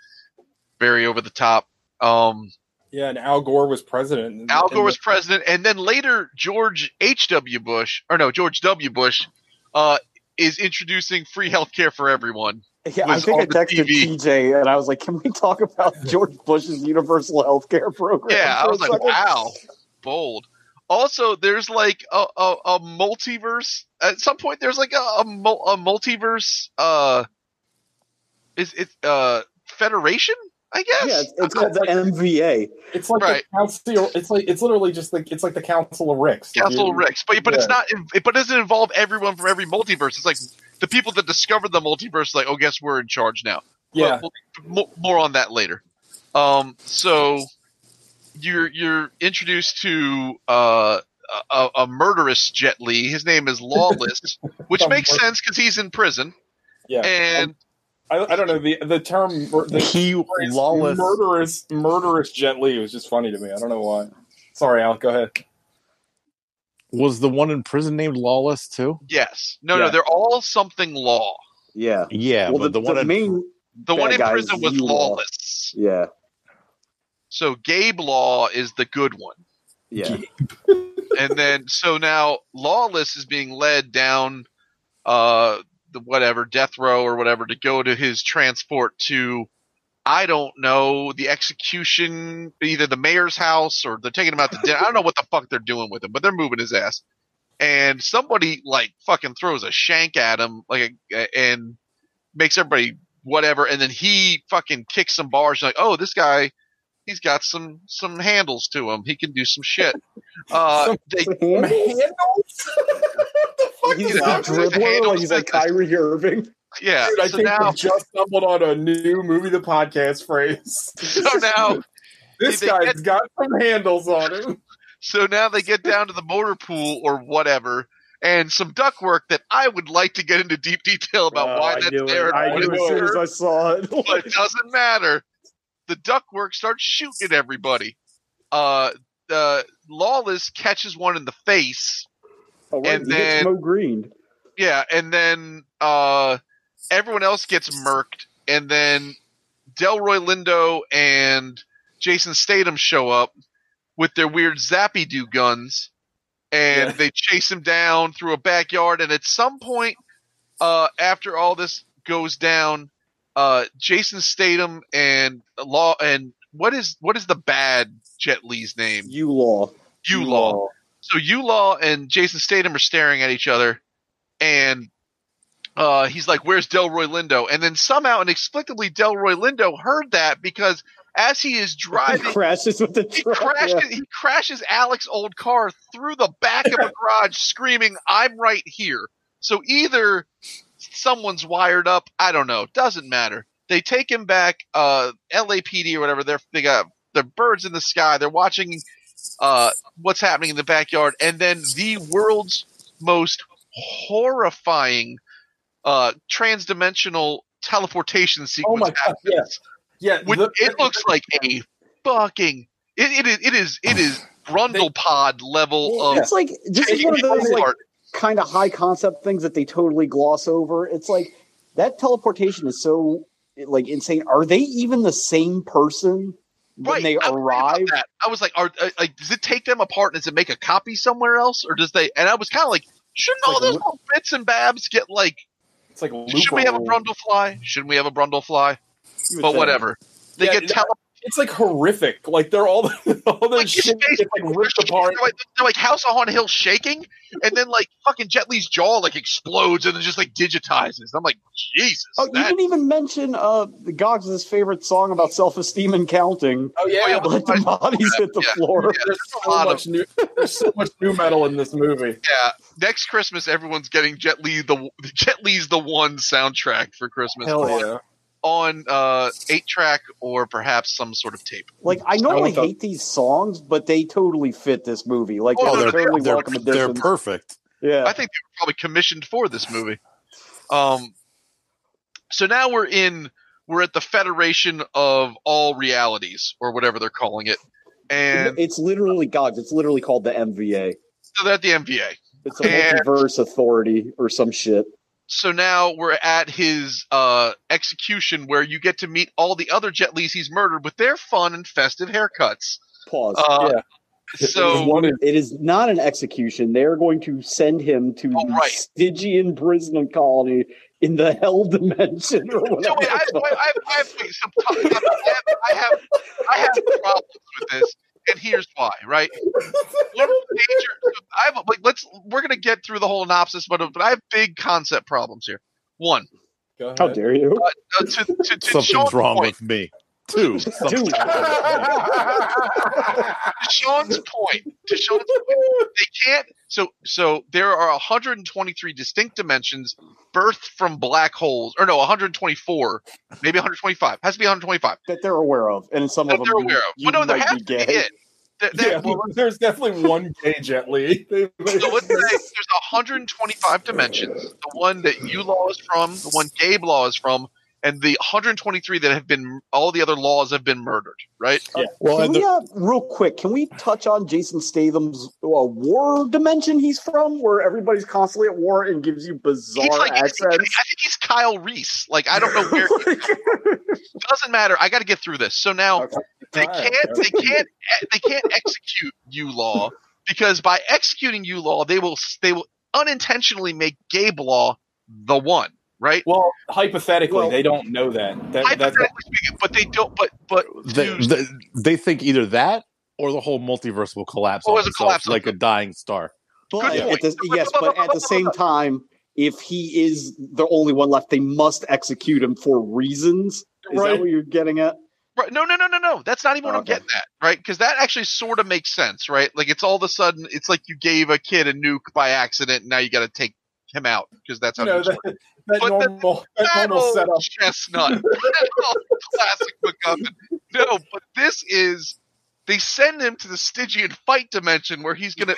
very over the top. Um, Yeah, and Al Gore was president. Al Gore and was president, and then later George H. W. Bush, or no, George W. Bush, uh, is introducing free healthcare for everyone. Yeah, I was think I texted TV. TJ and I was like, "Can we talk about [LAUGHS] George Bush's universal health care program?" Yeah, I was like, second? wow, bold. Also, there's like a, a, a multiverse. At some point, there's like a, a, a multiverse. Uh, is it uh federation? I guess. Yeah, it's, it's called the MVA. It's like Right. the council. It's like it's literally just like it's like the Council of Ricks. Council of Ricks, but but it's not. It, but it doesn't involve everyone from every multiverse. It's like the people that discovered the multiverse. Like, oh, guess we're in charge now. Yeah, Well, mo- more on that later. Um, so you're you're introduced to uh, a, a murderous Jet Li. His name is Lawless, [LAUGHS] which makes mur- sense because he's in prison. yeah. And I, I don't know the the term. The He phrase lawless. murderous murderous Jet Li was just funny to me. I don't know why. Sorry, Al. Go ahead. Was the one in prison named Lawless too? yes, no, Yeah. no, they're all something law. Yeah. Yeah, well, but the, the, one the in main. The one in prison was you Law. Lawless. Yeah. So Gabe Law is the good one. Yeah. and then so now lawless is being led down uh the whatever death row or whatever to go to his transport to i don't know the execution either the mayor's house or they're taking him out to dinner i don't know what the fuck they're doing with him but they're moving his ass and somebody like fucking throws a shank at him like and makes everybody whatever and then he fucking kicks some bars like oh this guy he's got some some handles to him he can do some shit uh they Handles? He's You a know, dribbler, handles like he's like business. Kyrie Irving. Yeah. Dude, I so think now, we just stumbled on a new movie, the podcast phrase. so now, [LAUGHS] this they guy's get- got some handles on him. so now they get down to the motor pool or whatever, and some duck work that I would like to get into deep detail about Oh, why I that's knew there. it. I knew what as soon as I saw it. but it doesn't matter. The duck work starts shooting everybody. Uh, uh, Lawless catches one in the face. Oh, right, and he then- Mo Green. Yeah, and then uh, everyone else gets murked, and then Delroy Lindo and Jason Statham show up with their weird zappy do guns, and Yeah. they chase him down through a backyard. And at some point, uh, after all this goes down, uh, Jason Statham and Law and what is what is the bad Jet Li's name? U Law. U Law. So U Law and Jason Statham are staring at each other, and uh, he's like, "Where's Delroy Lindo?" And then somehow inexplicably, Delroy Lindo heard that because as he is [LAUGHS] driving, He crashes with the he truck. crashes, yeah. he crashes Alex's old car through the back of a [LAUGHS] garage, screaming, "I'm right here!" So either someone's wired up, I don't know, doesn't matter. They take him back, uh, LAPD or whatever. They're they got the birds in the sky. They're watching uh, what's happening in the backyard, and then the world's most horrifying uh, transdimensional teleportation sequence Oh my God, happens. Yeah, Which, the- it looks like a fucking it, it is it is it is Brundle pod level of it's like this is one of those like. Kind of high concept things that they totally gloss over. It's like that teleportation is so like insane. Are they even the same person when right. they I was thinking about arrive? that. I was like, are uh, like does it take them apart and does it make a copy somewhere else, or does they? And I was kind of like, shouldn't all like those little bits and babs get like? it's like Should we have a Brundle fly? Shouldn't we have a Brundle fly? But whatever. They Yeah, get that- tele- It's like horrific. Like they're all [LAUGHS] all their like shit face, gets like ripped they're, apart. like, they're like House on Hill shaking, and then like fucking Jet Li's jaw like explodes and then just like digitizes. I'm like, Jesus. Oh, you didn't even mention uh Gogs' favorite song about self esteem and counting. Oh yeah, Oh, yeah, Let the bodies hit the Yeah. floor. yeah, there's there's a so lot of much new. There's so much nu metal in this movie. Yeah, next Christmas, everyone's getting Jet Li the Jet Li's the one soundtrack for Christmas Hell yeah. On uh, eight track or perhaps some sort of tape. Like I normally want the- hate these songs, but they totally fit this movie. Like Oh, they're, they're- totally they're, welcome they're additions. perfect. Yeah. I think they were probably commissioned for this movie. Um, so now we're in we're at the Federation of All Realities or whatever they're calling it, and it's literally gods. It's literally called the MVA. so they're at the MVA. It's a And- multiverse authority or some shit. So now we're at his uh, execution where you get to meet all the other Jet Lis he's murdered with their fun and festive haircuts. Pause. Uh, Yeah. So One is- it is not an execution. They are going to send him to Oh, the right. Stygian prison colony in the hell dimension or So whatever. wait, I, I. I, I have, some I have, I have, I have problems with this, and here's why. Right? One major, I have like let's we're gonna get through the whole synopsis, but but I have big concept problems here. One, Go How dare you? uh, to, to, to [LAUGHS] Something's wrong point, with me. Two. something's Dude. wrong with me. to Sean's point, to Sean's point, they can't. So, so there are 123 distinct dimensions birthed from black holes, or no, 124, maybe 125. Has to be 125. that they're aware of, and some That of them they're you- aware of. you But no, there might has to be gay. it. There- there- Yeah, well, there's definitely one gay Jet Li. They- they- so let's say there's 125 dimensions. The one that you law is from, the one Gabe law is from, and the 123 that have been all the other laws have been murdered. Right? Yeah. Well, Can and we, uh, real quick, can we touch on Jason Statham's uh, war dimension he's from, where everybody's constantly at war and gives you bizarre He's like, he's- I think he's Kyle Reese. Like I don't know where. [LAUGHS] [LAUGHS] doesn't matter. I got to get through this. So now Okay. they can't they [LAUGHS] can't they can't execute you law because by executing you law they will they will unintentionally make Gabe law the one right. well, hypothetically, Well- they don't know that. that that's Hypothetically speaking, but they don't. But but they, to- they, they think either that or the whole multiverse will collapse Or on is it itself collapse on like a dying star. But Good point. the, yes, but at the same time, if he is the only one left, they must execute him for reasons. Is Right. that what you're getting at? Right. No, no, no, no, no. That's not even what I'm Okay. getting at, right? Because that actually sort of makes sense, right? Like it's all of a sudden, it's like you gave a kid a nuke by accident, and now you got to take him out because that's how nukes that, that But the- normal, that That normal setup. chestnut, [LAUGHS] That old classic MacGuffin. No, but this is they send him to the Stygian fight dimension where he's gonna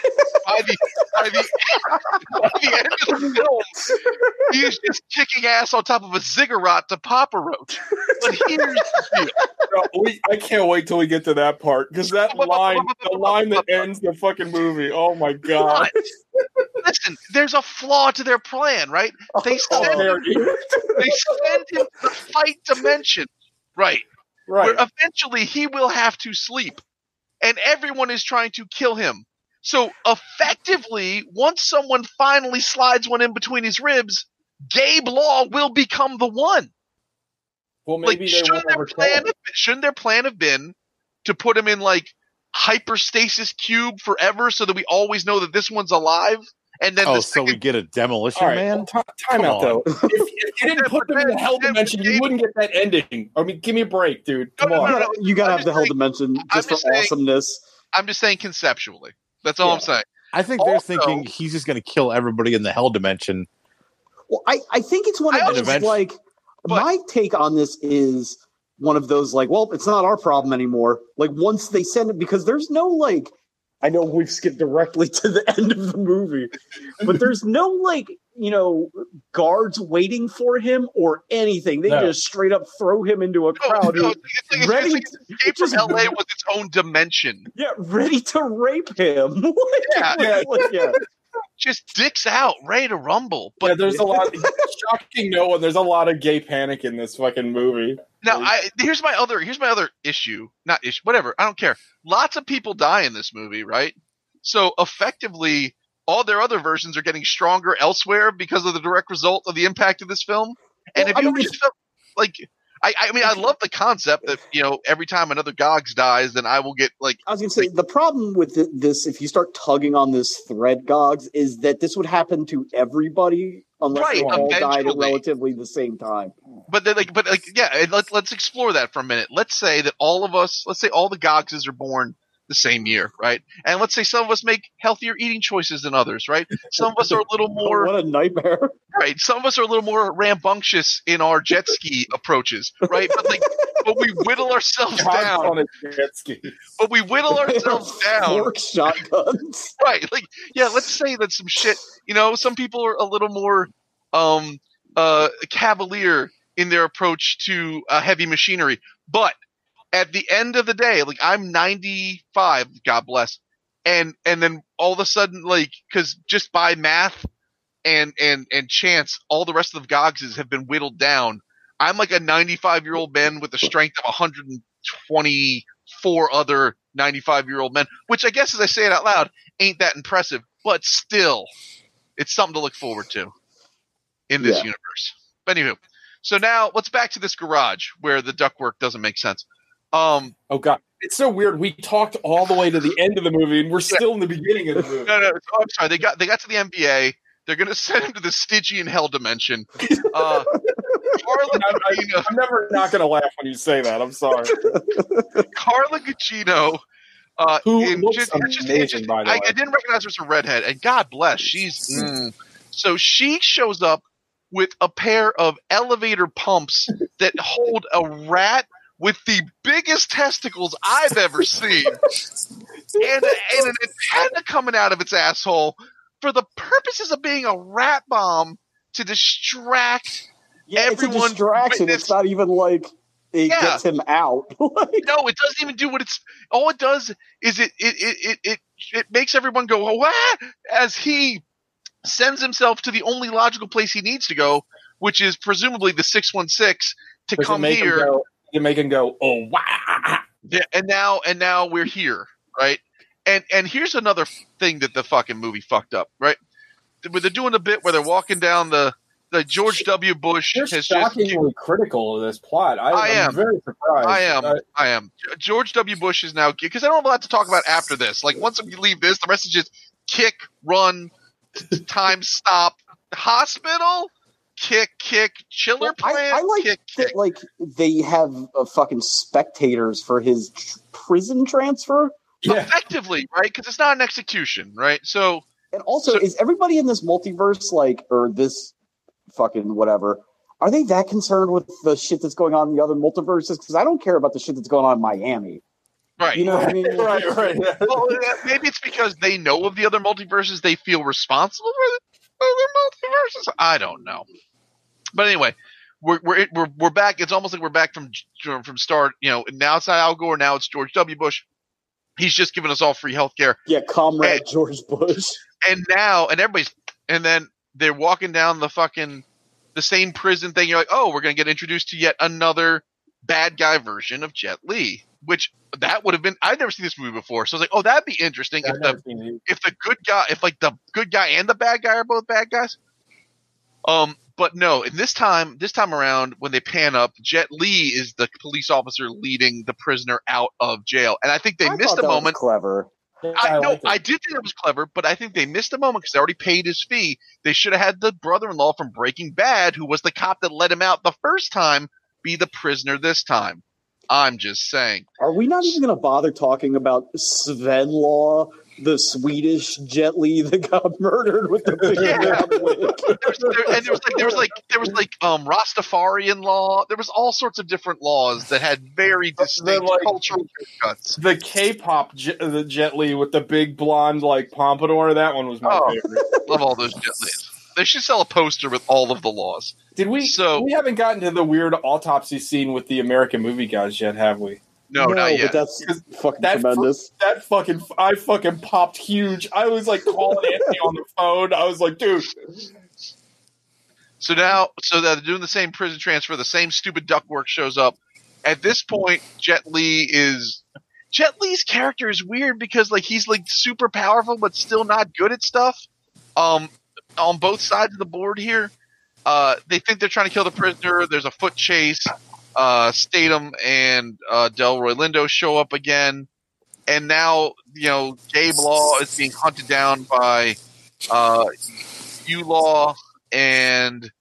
by the by the, by the end of the film, he's just kicking ass on top of a ziggurat to Papa Roach. But here's the deal. No, we, I can't wait till we get to that part because that [LAUGHS] line, the line that ends the fucking movie. Oh my god! Listen, there's a flaw to their plan, right? They Oh, send, there you- they send him to the fight dimension, right? right. Where eventually he will have to sleep, and everyone is trying to kill him. So effectively, once someone finally slides one in between his ribs, Gabe Law will become the one. Well, Like, maybe they shouldn't their plan have, shouldn't their plan have been to put him in like hyperstasis cube forever, so that we always know that this one's alive? And then Oh, the so we get a demolition All right, man? well, ti- time Come out on. though. If, if you didn't put them in the hell dimension, you wouldn't get that ending. I mean, give me a break, dude. Come No, no, on. no, You no. gotta, you gotta I'm have the just hell dimension I'm just for saying- awesomeness. I'm just saying conceptually. That's all I'm saying. I think they're Also- thinking he's just going to kill everybody in the hell dimension. Well, I, I think it's one of also- those Event- like But- my take on this is one of those like, well, it's not our problem anymore. Like once they send it because there's no like I know we've skipped directly [LAUGHS] to the end of the movie, but there's no like, you know, guards waiting for him or anything. They No. just straight up throw him into a crowd. no, who- it's like, it's ready like to- Escape from just- LA was its own dimension. yeah, ready to rape him. [LAUGHS] Like, Yeah. like, like, yeah. Just dicks out, ready to rumble. yeah, But there's a lot. [LAUGHS] shocking no one. There's a lot of gay panic in this fucking movie. Now, I here's my other here's my other issue. Not issue, whatever. I don't care. Lots of people die in this movie, right? So effectively, all their other versions are getting stronger elsewhere because of the direct result of the impact of this film. And Well, if I you mean, just like, I, I mean, I love the concept that you know every time another Gogs dies, then I will get like I was going to say the problem with this, if you start tugging on this thread, Gogs, is that this would happen to everybody unless Right, they all died at relatively the same time. But then, like, but like, yeah. Let's let's explore that for a minute. Let's say that all of us, let's say all the Gogses are born the same year, right? And let's say some of us make healthier eating choices than others, right? Some of us are a little more [LAUGHS] what a nightmare. right. Some of us are a little more rambunctious in our jet ski approaches, right? But like, but we whittle ourselves John's down. on a jet ski. But we whittle ourselves [LAUGHS] down, Fork shotguns. right? Like, yeah. Let's say that some shit. You know, some people are a little more um uh cavalier in their approach to uh, heavy machinery, but at the end of the day, like I'm 95, God bless, and and then all of a sudden, like, because just by math and and and chance, all the rest of the Gogses have been whittled down. I'm like a 95 year old man with the strength of 124 other 95 year old men, which I guess, as I say it out loud, ain't that impressive, but still, it's something to look forward to in this Yeah. universe. But anywho, so now let's back to this garage where the ductwork doesn't make sense. Um, Oh god, it's so weird. We talked all the way to the end of the movie, and we're still in the beginning of the movie. no, no, oh, I'm sorry. They got they got to the MVA. They're gonna [LAUGHS] send him to the Stygian hell dimension. Uh, Carla I'm, I, am never not going to laugh when you say that. I'm sorry. Carla Gugino, uh, Who in looks just- amazing, just- by the I, way. I didn't recognize her as a redhead, and God bless, she's mm. so she shows up with a pair of elevator pumps that hold a rat with the biggest testicles I've ever seen, and, and an antenna coming out of its asshole for the purposes of being a rat bomb to distract Yeah, it's a distraction. witnessed- It's not even like it Yeah. gets him out. [LAUGHS] like, No, it doesn't even do what it's. All it does is it it it it it, it makes everyone go oh, what as he sends himself to the only logical place he needs to go, which is presumably the six one six to Does it come make him here. go? You make him go. Oh wow! Yeah, and now and now we're here, right? And and here's another thing that the fucking movie fucked up, right? They're doing a bit where they're walking down the the George W. Bush You're has just shockingly critical of this plot. I, I I'm very surprised. I am. Uh, I am. George W. Bush is now because I don't have a lot to talk about after this. Like once we leave this, the rest is just kick, run, time stop, hospital, kick, kick, chiller I, plant, I like kick, kick. that. Like they have uh, fucking spectators for his tr- prison transfer. yeah. Effectively, right? Because it's not an execution, right? So And also, So- is everybody in this multiverse like, or this fucking whatever? Are they that concerned with the shit that's going on in the other multiverses? Because I don't care about the shit that's going on in Miami. right. You know what I mean? [LAUGHS] right, right. well, uh, maybe it's because they know of the other multiverses. They feel responsible for the other multiverses. I don't know. But anyway, we're we're we're, we're back. It's almost like we're back from from start. You know, now it's not Al Gore. Now it's George W. Bush. He's just giving us all free health care. Yeah, comrade And- George Bush. And now, and everybody's, and then they're walking down the fucking the same prison thing. You're like, oh, we're gonna get introduced to yet another bad guy version of Jet Li. Which that would have been. I'd never seen this movie before, so I was like, oh, that'd be interesting if I've the never seen it. if the good guy, if like the good guy and the bad guy are both bad guys. Um, but no, and this time, this time around, when they pan up, Jet Li is the police officer leading the prisoner out of jail, and I think they I missed thought a that was moment. clever. Yeah, I, know. liked. I did think it was clever, but I think they missed a moment because they already paid his fee. They should have had the brother-in-law from Breaking Bad, who was the cop that let him out the first time, be the prisoner this time. I'm just saying. Are we not even going to bother talking about Sven Law, the Swedish Jet Li [LAUGHS] that got murdered with the big Yeah. there there, and there was like there was like there was like um Rastafarian law. There was all sorts of different laws that had very distinct like- cultural cuts. the K-pop Jet, the Jet Li with the big blonde like pompadour. That one was my Oh. favorite. Love all those jet Lis. They should sell a poster with all of the laws. Did we? So- we haven't gotten to the weird autopsy scene with the American movie guys yet, have we? No, not yet. but that's fucking That tremendous. That fucking, I fucking popped huge. I was like calling [LAUGHS] Anthony on the phone. I was like, dude, So now, so they're doing the same prison transfer. The same stupid ductwork shows up. At this point, Jet Li is Jet Li's character is weird because like he's like super powerful but still not good at stuff. Um, on both sides of the board here, uh, they think they're trying to kill the prisoner. There's a foot chase. Uh, Statham and uh, Delroy Lindo show up again, and now you know Gabe Law is being hunted down by uh, U Law, and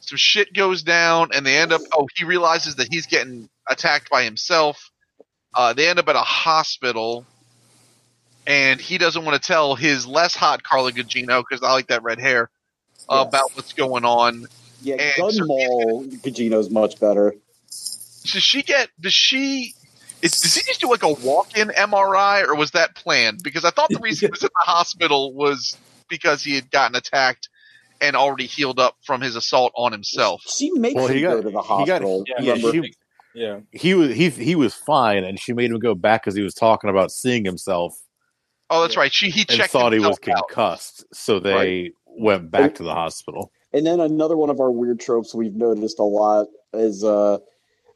some shit goes down, and they end up. Oh, he realizes that he's getting attacked by himself. Uh, they end up at a hospital, and he doesn't want to tell his less hot Carla Gugino because I like that red hair about what's going on. Yeah, And Gun so- Gugino's much better. Does she get? Does she? Is, does he just do like a walk-in MRI, or was that planned? Because I thought the reason he was in the hospital was because he had gotten attacked and already healed up from his assault on himself. She makes Well, him he go got- to the he got- hospital. yeah, remember? she- Yeah. he was he he was fine, and she made him go back because he was talking about seeing himself Oh, that's right. She he and checked thought he was himself out. concussed, so they went back to the hospital. And then another one of our weird tropes we've noticed a lot is uh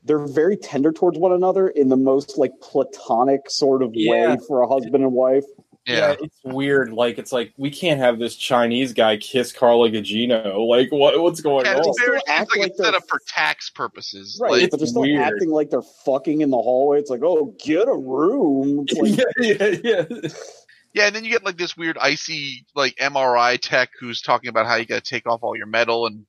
they're very tender towards one another in the most like platonic sort of Yeah. way for a husband and wife. Yeah. it's weird. Like it's like we can't have this Chinese guy kiss Carla Gugino. Like what what's going Yeah, on? it's very act it's like, like it's set they're- up for tax purposes. Right, Like, but they're still weird. acting like they're fucking in the hallway. It's like, oh, get a room. [LAUGHS] Like, yeah, yeah, yeah. Yeah, and then you get like this weird icy like MRI tech who's talking about how you got to take off all your metal and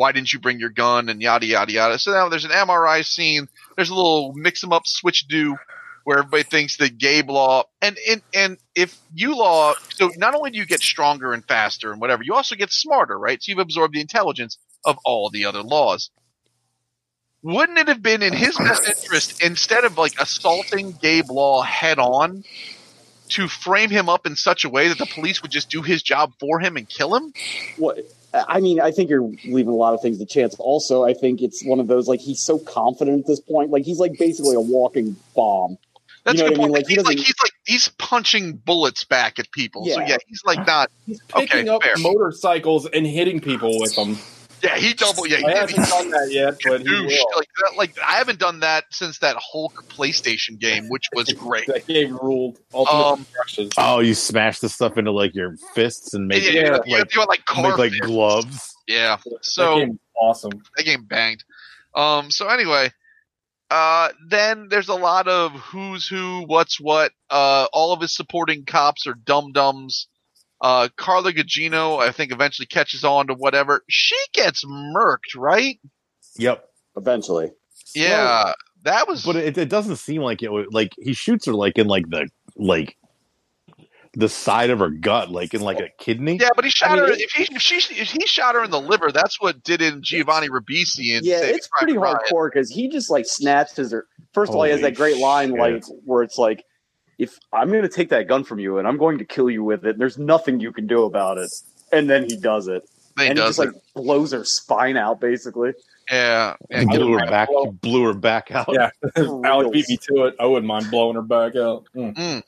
why didn't you bring your gun and yada yada yada. So now there's an MRI scene. There's a little mix them up switch do where everybody thinks that Gabe Law and and and if you Law, so not only do you get stronger and faster and whatever, you also get smarter, right? So you've absorbed the intelligence of all the other laws. Wouldn't it have been in his best interest instead of like assaulting Gabe Law head on? to frame him up in such a way that the police would just do his job for him and kill him? what? I mean, I think you're leaving a lot of things to chance. Also, I think it's one of those like he's so confident at this point. Like he's like basically a walking bomb. That's You know a good what I mean? point. Like, he he's like he's like he's punching bullets back at people. So Yeah. yeah, he's like not okay. Picking up Fair. motorcycles and hitting people with them. Yeah, he double. Yeah, he I did. haven't done that [LAUGHS] yet, but he will. Like, that, like I haven't done that since that Hulk PlayStation game, which was [LAUGHS] great. That game ruled. Um, Oh, you smash the stuff into like your fists and make yeah, it yeah, like, you have to do it like make like fists. gloves. Yeah. that So game is awesome. that game banged. Um. So anyway, uh, then there's a lot of who's who, what's what. Uh, all of his supporting cops are dum dums. Uh, Carla Gugino, I think, eventually catches on to whatever. She gets murked, right? Yep. Eventually, Yeah, that was. But it, it doesn't seem like it. would- Like he shoots her like in like the like the side of her gut, like in like a kidney. yeah, but he shot I mean, her. it- if he if she if he shot her in the liver, that's what did in Giovanni Ribisi. And yeah, Saving it's pretty Ryan. hardcore because he just like snatches her. First of all, he has that great line shit. like where it's like, "If I'm going to take that gun from you and I'm going to kill you with it, there's nothing you can do about it." And then he does it, he and he just it. like blows her spine out, basically. yeah, He and blew her back. He blew her back out. Yeah, [LAUGHS] For Alec reals. beat me to it. I wouldn't mind blowing her back out. Mm.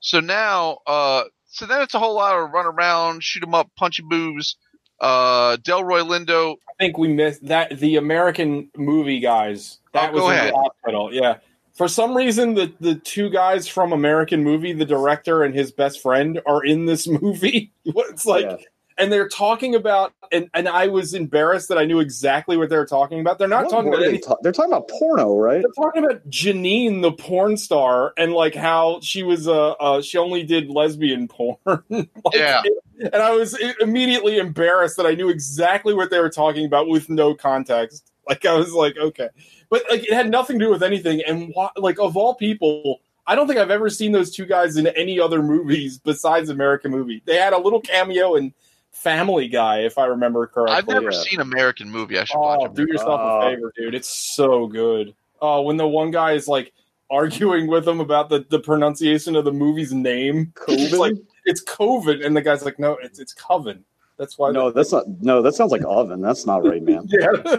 So now, uh, so then it's a whole lot of run around, shoot shoot 'em up, punch 'em boos. Uh, Delroy Lindo, I think we missed that the American movie guys. That Oh, was go in ahead. the hospital. Yeah. For some reason, the the two guys from American movie, the director and his best friend, are in this [LAUGHS] movie. it's like, Yeah. and they're talking about, and and I was embarrassed that I knew exactly what they were talking about. They're not What talking about they ta- they're talking about porno, right? they're talking about Janine, the porn star, and like how she was uh, uh she only did lesbian porn. [LAUGHS] Like, Yeah. and I was immediately embarrassed that I knew exactly what they were talking about with no context. [LAUGHS] Like I was like, okay, but like it had nothing to do with anything. And why, like of all people, I don't think I've ever seen those two guys in any other movies besides American movie. They had a little cameo in Family Guy, if I remember correctly. I've never yeah. seen American movie. I should watch Oh, it. do yourself Uh, a favor, dude. It's so good. Oh, when the one guy is like arguing with him about the, the pronunciation of the movie's name. It's Coven? like it's Coven, and the guy's like, no, it's it's Coven. That's why. No, that's not. No, that sounds like oven. That's not right, man. [LAUGHS] yeah.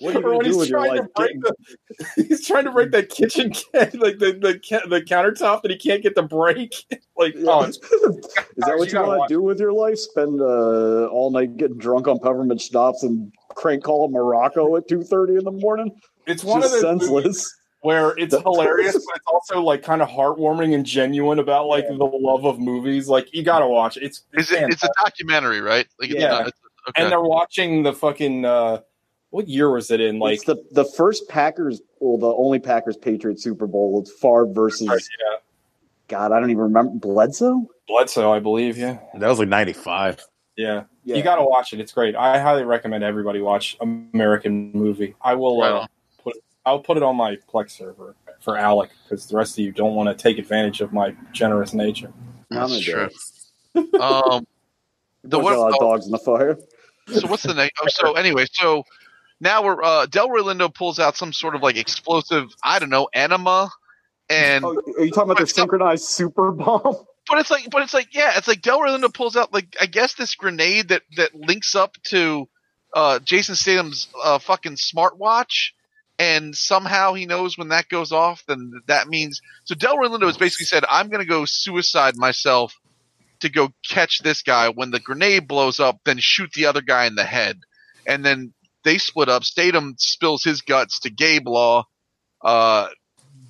What are you gonna do he's with your trying to life? break the, [LAUGHS] he's trying to break that kitchen ca- [LAUGHS] like the the, the countertop that he can't get to break. [LAUGHS] like, oh, it's, Is that what You you, want to do with your life? Spend uh, all night getting drunk on peppermint schnapps and crank call Morocco at two thirty in the morning? it's one Just of those senseless. where it's hilarious, but it's also like kind of heartwarming and genuine about like the love of movies. Like you gotta watch it. It's, Is it? It's a documentary, right? Like, it's Yeah. not, it's, okay. and they're watching the fucking uh what year was it in? Like it's the the first Packers, well, the only Packers Patriots Super Bowl. It's Favre versus yeah, God. I don't even remember Bledsoe. Bledsoe, I believe. Yeah, That was like ninety five. yeah. Yeah. You gotta watch it. It's great. I highly recommend everybody watch American movie. I will Right uh, put I'll put it on my Plex server for Alec because the rest of you don't want to take advantage of my generous nature. That's true. Um, [LAUGHS] the Put one, a lot of oh, dogs in the fire. so what's the name? Oh, so anyway, so now we're uh, Delroy Lindo pulls out some sort of like explosive, I don't know, enema, and Oh, are you talking about the synchronized super bomb? [LAUGHS] but it's like, but it's like, yeah, it's like Delroy Lindo pulls out like I guess this grenade that that links up to uh, Jason Statham's uh, fucking smartwatch, and somehow he knows when that goes off. Then that means so Delroy Lindo has basically said, "I'm going to go suicide myself to go catch this guy. When the grenade blows up, then shoot the other guy in the head, and then they split up. Statham spills his guts to Gabe Law. Uh,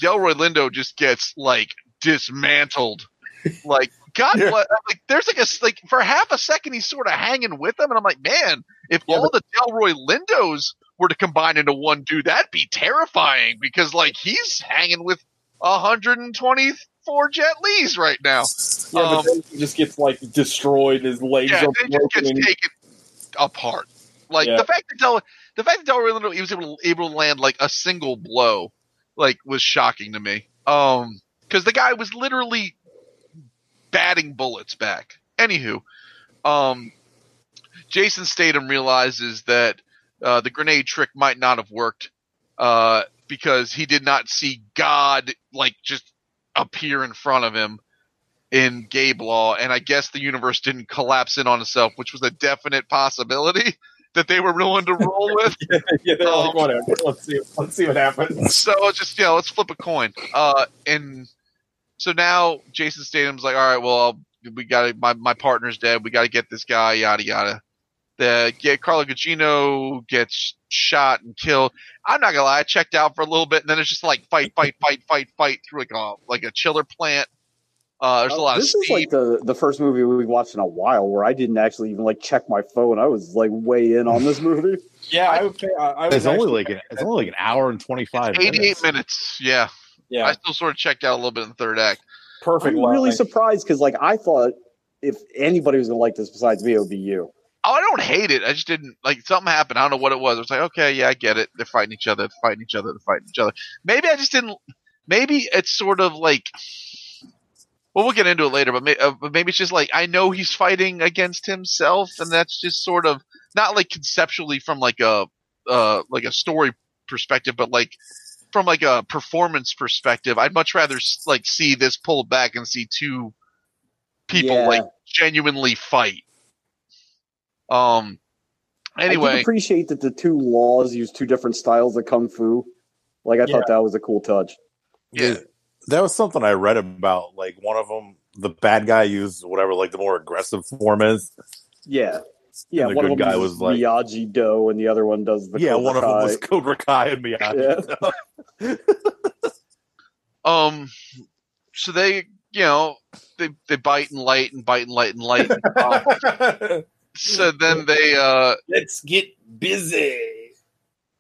Delroy Lindo just gets like dismantled. [LAUGHS] Like God, bless, like there's like a like for half a second he's sort of hanging with them, and I'm like, man, if Yeah, all the Delroy Lindos were to combine into one dude, that'd be terrifying because like he's hanging with 124 Jet Lis right now. Yeah, Um, but then he just gets like destroyed. His legs Yeah, are it just broken. gets taken apart. Like Yeah. the fact that Del, the fact that Delroy Lindo he was able to, able to land like a single blow, like was shocking to me. Um, because the guy was literally batting bullets back. Anywho, um, Jason Statham realizes that uh, the grenade trick might not have worked uh, because he did not see God like just appear in front of him in Gabe Law, and I guess the universe didn't collapse in on itself, which was a definite possibility [LAUGHS] that they were willing to roll with. [LAUGHS] yeah, they're like, Um, whatever. Let's see. Let's see what happens. so it's just know, let's flip a coin. Uh, and so now Jason Statham's like, all right, well, I'll, we got my my partner's dead. We got to get this guy. Yada yada. The get Carla Gugino gets shot and killed. I'm not gonna lie, I checked out for a little bit, and then it's just like fight, fight, fight, fight, fight through like a like a chiller plant. Uh, there's a lot Oh, this of is like the the first movie we've watched in a while where I didn't actually even like check my phone. I was like way in on this movie. [LAUGHS] Yeah, I would. Pay, I, I It's would only like an, it's only like an hour and twenty five. 88 minutes. minutes. Yeah. yeah, I still sort of checked out a little bit in the third act. perfect. I'm really surprised because like I thought if anybody was gonna like this besides me, it would be you. Oh, I don't hate it. I just didn't like something happened. I don't know what it was. I was like, okay, yeah, I get it. They're fighting each other. They're fighting each other. They're fighting each other. Maybe I just didn't. Maybe it's sort of like. Well, we'll get into it later, but, may, uh, but maybe it's just like I know he's fighting against himself, and that's just sort of not like conceptually from like a uh like a story perspective, but like from like a performance perspective. I'd much rather like see this pulled back and see two people Yeah. like genuinely fight. Um. I Anyway, appreciate that the two laws use two different styles of kung fu. Like I Yeah. thought that was a cool touch. yeah, That was something I read about. Like one of them, the bad guy used whatever like the more aggressive form is. Yeah. Yeah, the one of good them guy was like- Miyagi Do, and the other one does the yeah, Cobra one of them Kai. was Cobra Kai and Miyagi. [LAUGHS] um. So they, you know, they they bite and light and bite and light and light. Um, [LAUGHS] so then they uh Let's get busy.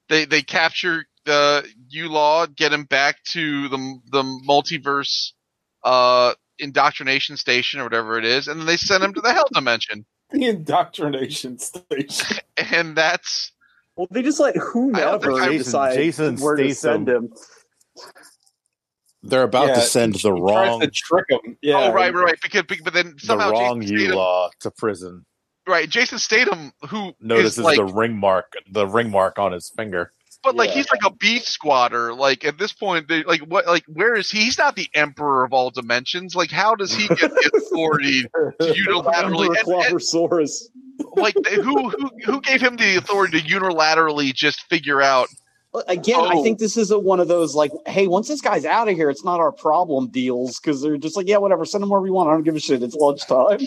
they they capture the U Law, get him back to the the multiverse uh indoctrination station or whatever it is, and then they send him to the hell dimension. [LAUGHS] The indoctrination station. [LAUGHS] And that's Well, they just let I whomever think Jason- decide Jason where to send him. They're about Yeah, to send the wrong to trick him. Yeah, oh right, right, right. Because but then the somehow wrong Jason U Statham, law to prison. right? Jason Statham, who Notices is like the ring mark, the ring mark on his finger. But like Yeah. he's like a beef squatter. Like at this point, they like what? Like where is he? He's not the emperor of all dimensions. Like how does he get the [LAUGHS] authority to unilaterally? Emperor like who who who gave him the authority to unilaterally just figure out? Again, I Oh. think this is a, one of those like, hey, once this guy's out of here, it's not our problem deals because they're just like, yeah, whatever, send him wherever you want. I don't give a shit. It's lunchtime.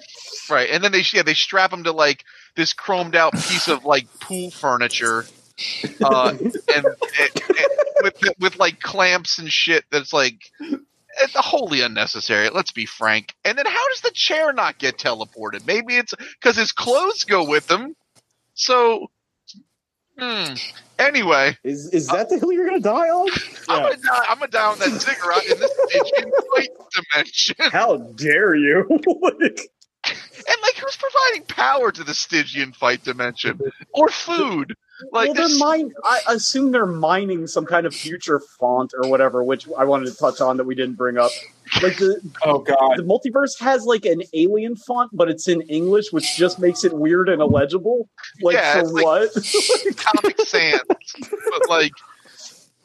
Right, and then they yeah they strap him to like this chromed out piece of like pool furniture, uh, [LAUGHS] and, and, and with with like clamps and shit. That's like. It's wholly unnecessary. Let's be frank. And then how does the chair not get teleported? Maybe it's because his clothes go with him. So, hmm. Anyway, Is is that the hill you're gonna die on? I'm gonna die. I'm gonna die on that cigarette in this Stygian fight dimension. [LAUGHS] How dare you? [LAUGHS] And like, who's providing power to the Stygian fight dimension or food? Like well, they're this- mine. [LAUGHS] I assume they're mining some kind of future font or whatever, which I wanted to touch on that we didn't bring up. Like the oh god, the multiverse has like an alien font, but it's in English, which just makes it weird and illegible. Like Yeah, for it's like- what? [LAUGHS] Comic Sans, but like.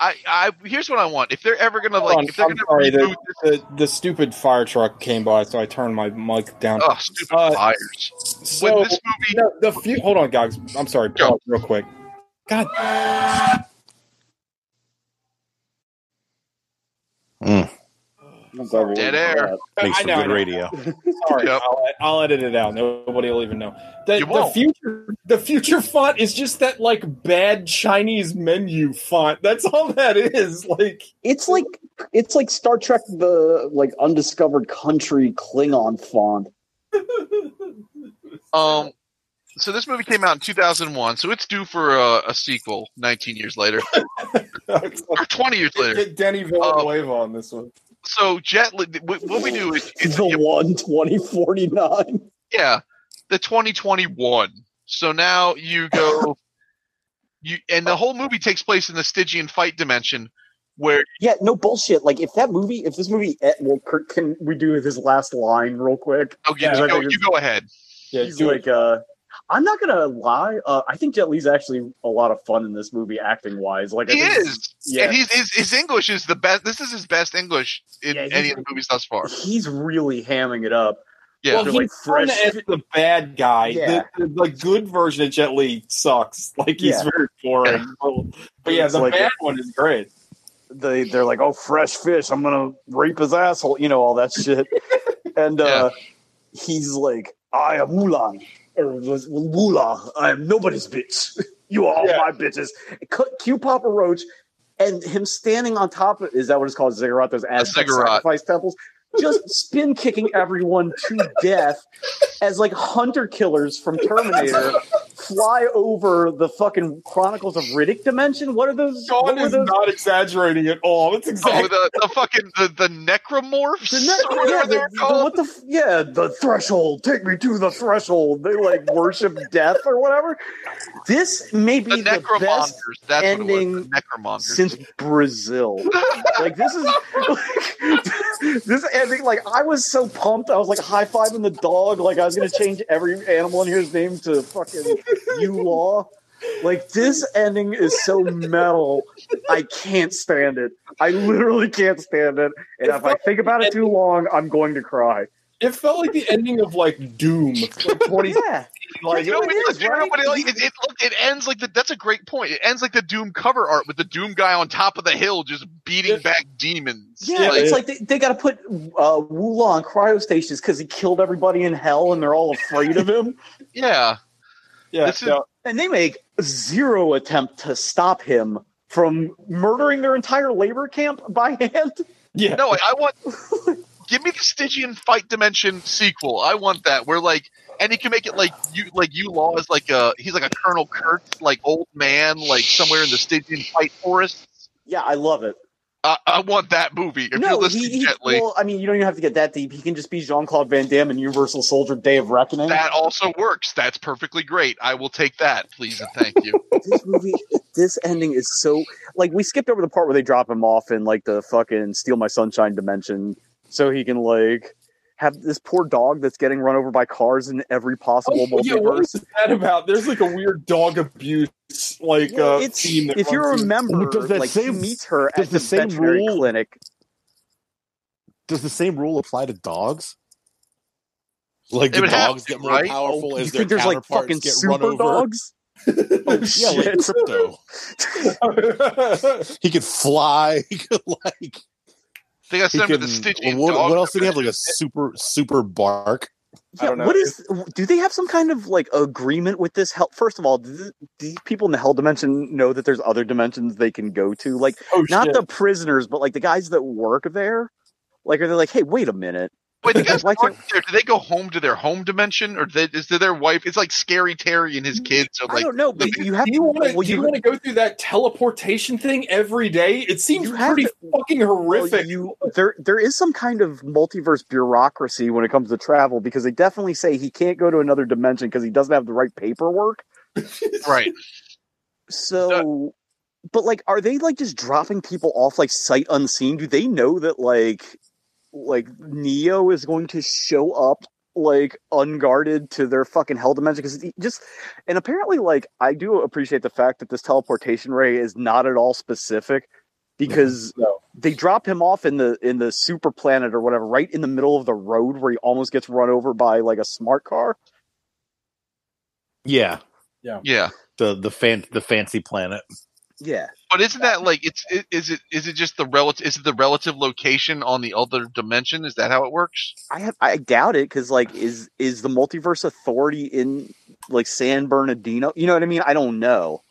I, I here's what I want. If they're ever gonna like, on, if they're I'm gonna sorry, the, the, the stupid fire truck came by, so I turned my mic down. oh stupid Uh, fires. so when this movie, no, the few, hold on, guys. I'm sorry. Go. Pause real quick. God, I'm glad we're Dead air. Makes I for know, I good know. radio. [LAUGHS] sorry. Yep. I'll, I'll edit it out. Nobody will even know. The, You the won't. future, the future font is just that like bad Chinese menu font. That's all that is. Like, It's like it's like Star Trek, the like undiscovered country Klingon font. um, so this movie came out in 2001, so it's due for a, a sequel 19 years later [LAUGHS] or 20 years later. get Denny Villanueva on this one. So Jet, what what we do is, is The one twenty forty nine. yeah, the 2021. So now you go, [LAUGHS] you and the whole movie takes place in the Stygian fight dimension, where Yeah, no bullshit. Like if that movie, if this movie, eh, well, Kurt, can we do his last line real quick? oh, Yeah, you go, you go ahead. Yeah, He's do like, it. uh, I'm not gonna lie. Uh, I think Jet Li's actually a lot of fun in this movie, acting wise. Like I He think is, yeah. and he's, his his English is the best. This is his best English in Yeah, any of the movies thus far. he's really hamming it up. Yeah, well, he's like fun fresh- as the bad guy. Yeah. The, the, the good version of Jet Li sucks. Like he's Yeah. very boring. [LAUGHS] But yeah, the like bad a- one is great. They they're like, oh, fresh fish. I'm gonna rape his asshole. You know all that shit. [LAUGHS] and uh, he's like, I am Mulan or was Wula. I am nobody's bitch. [LAUGHS] You are all Yeah. my bitches. Cut Q Papa Roach. And him standing on top of is that what it's called? Ziggurat, those Aztec ziggurat. sacrifice temples. Just [LAUGHS] spin kicking everyone to death as like hunter killers from [LAUGHS] Terminator fly over the fucking Chronicles of Riddick dimension. What are those? Sean what is those? not exaggerating at all. That's Oh, exactly. the, the fucking the, the necromorphs, The ne- or yeah, the, the- what the f- yeah the threshold take me to the threshold they like worship death or whatever this may be the the, best. That's ending what. The since Brazil like this is [LAUGHS] like, this ending like I was so pumped I was like high fiving the dog like I was gonna change every animal in here's name to fucking you law like this ending is so metal I can't stand it. I literally can't stand it. And if I think about it too long I'm going to cry It felt like the ending of like Doom. [LAUGHS] Like 20, yeah like, You know, it it, is, you right? it, like, it, it, it ends like the, that's a great point. It ends like the Doom cover art with the Doom guy on top of the hill just beating Yeah. back demons. Yeah, Like, it's like they, they got to put uh, Wula on cryo stations because he killed everybody in hell and they're all afraid of him. [LAUGHS] yeah. yeah, is- yeah. And they make zero attempt to stop him from murdering their entire labor camp by hand. yeah. No, I, I want. [LAUGHS] give me the Stygian fight dimension sequel. I want that. Where like, and he can make it like you, like Yulaw is like a he's like a Colonel Kurtz, like old man, like somewhere in the Stygian fight forests. Yeah, I love it. I, I want that movie. If you're no, listening, he, he Jet Li, well, I mean, you don't even have to get that deep. He can just be Jean Claude Van Damme in Universal Soldier: Day of Reckoning. that also works. That's perfectly great. I will take that, please and thank you. [LAUGHS] this movie, this ending is so like we skipped over the part where they drop him off in like the fucking Steal My Sunshine dimension, so he can like have this poor dog that's getting run over by cars in every possible Oh, [LAUGHS] yeah, what multiverse. is that about? There's like a weird dog abuse like Well, uh, it's theme that if you runs through- remember, Does that like he same- meets her does at the the, same veterinary rule- clinic. Does the same rule apply to dogs? Like It the have dogs get more right? powerful Oh, as you their think there's like counterparts fucking get run super over. dogs? Oh [LAUGHS] Yeah, like Krypto. [LAUGHS] He could fly. He could like. They got He sent to the Stygian what, dog what else do they have? Like a super super bark. I Yeah, don't know. what is? Do they have some kind of like agreement with this hell? First of all, do, do these people in the hell dimension know that there's other dimensions they can go to? Like, oh, not shit. the prisoners, but like the guys that work there. Like, are they like, hey, wait a minute? Wait, the guys Why work can't- there, do they go home to their home dimension, or they, is there their wife? It's like Scary Terry and his kids are I don't know, but you have Do you want to? well, do you want to go through that teleportation thing every day? It seems pretty to- fucking well, horrific. you there there is some kind of multiverse bureaucracy when it comes to travel because they definitely say he can't go to another dimension because he doesn't have the right paperwork. [LAUGHS] Right. So, but like, are they like just dropping people off like sight unseen? Do they know that like, like Neo is going to show up like unguarded to their fucking hell dimension? Because just and apparently, like, I do appreciate the fact that this teleportation ray is not at all specific because [LAUGHS] No. they drop him off in the in the super planet or whatever, right in the middle of the road where he almost gets run over by like a smart car. Yeah, Yeah, Yeah. the the fan the fancy planet. Yeah. but isn't that like it's i- is it is it just the relative is it the relative location on the other dimension? Is that how it works? I have I doubt it because like is is the multiverse authority in like San Bernardino? You know what I mean? I don't know.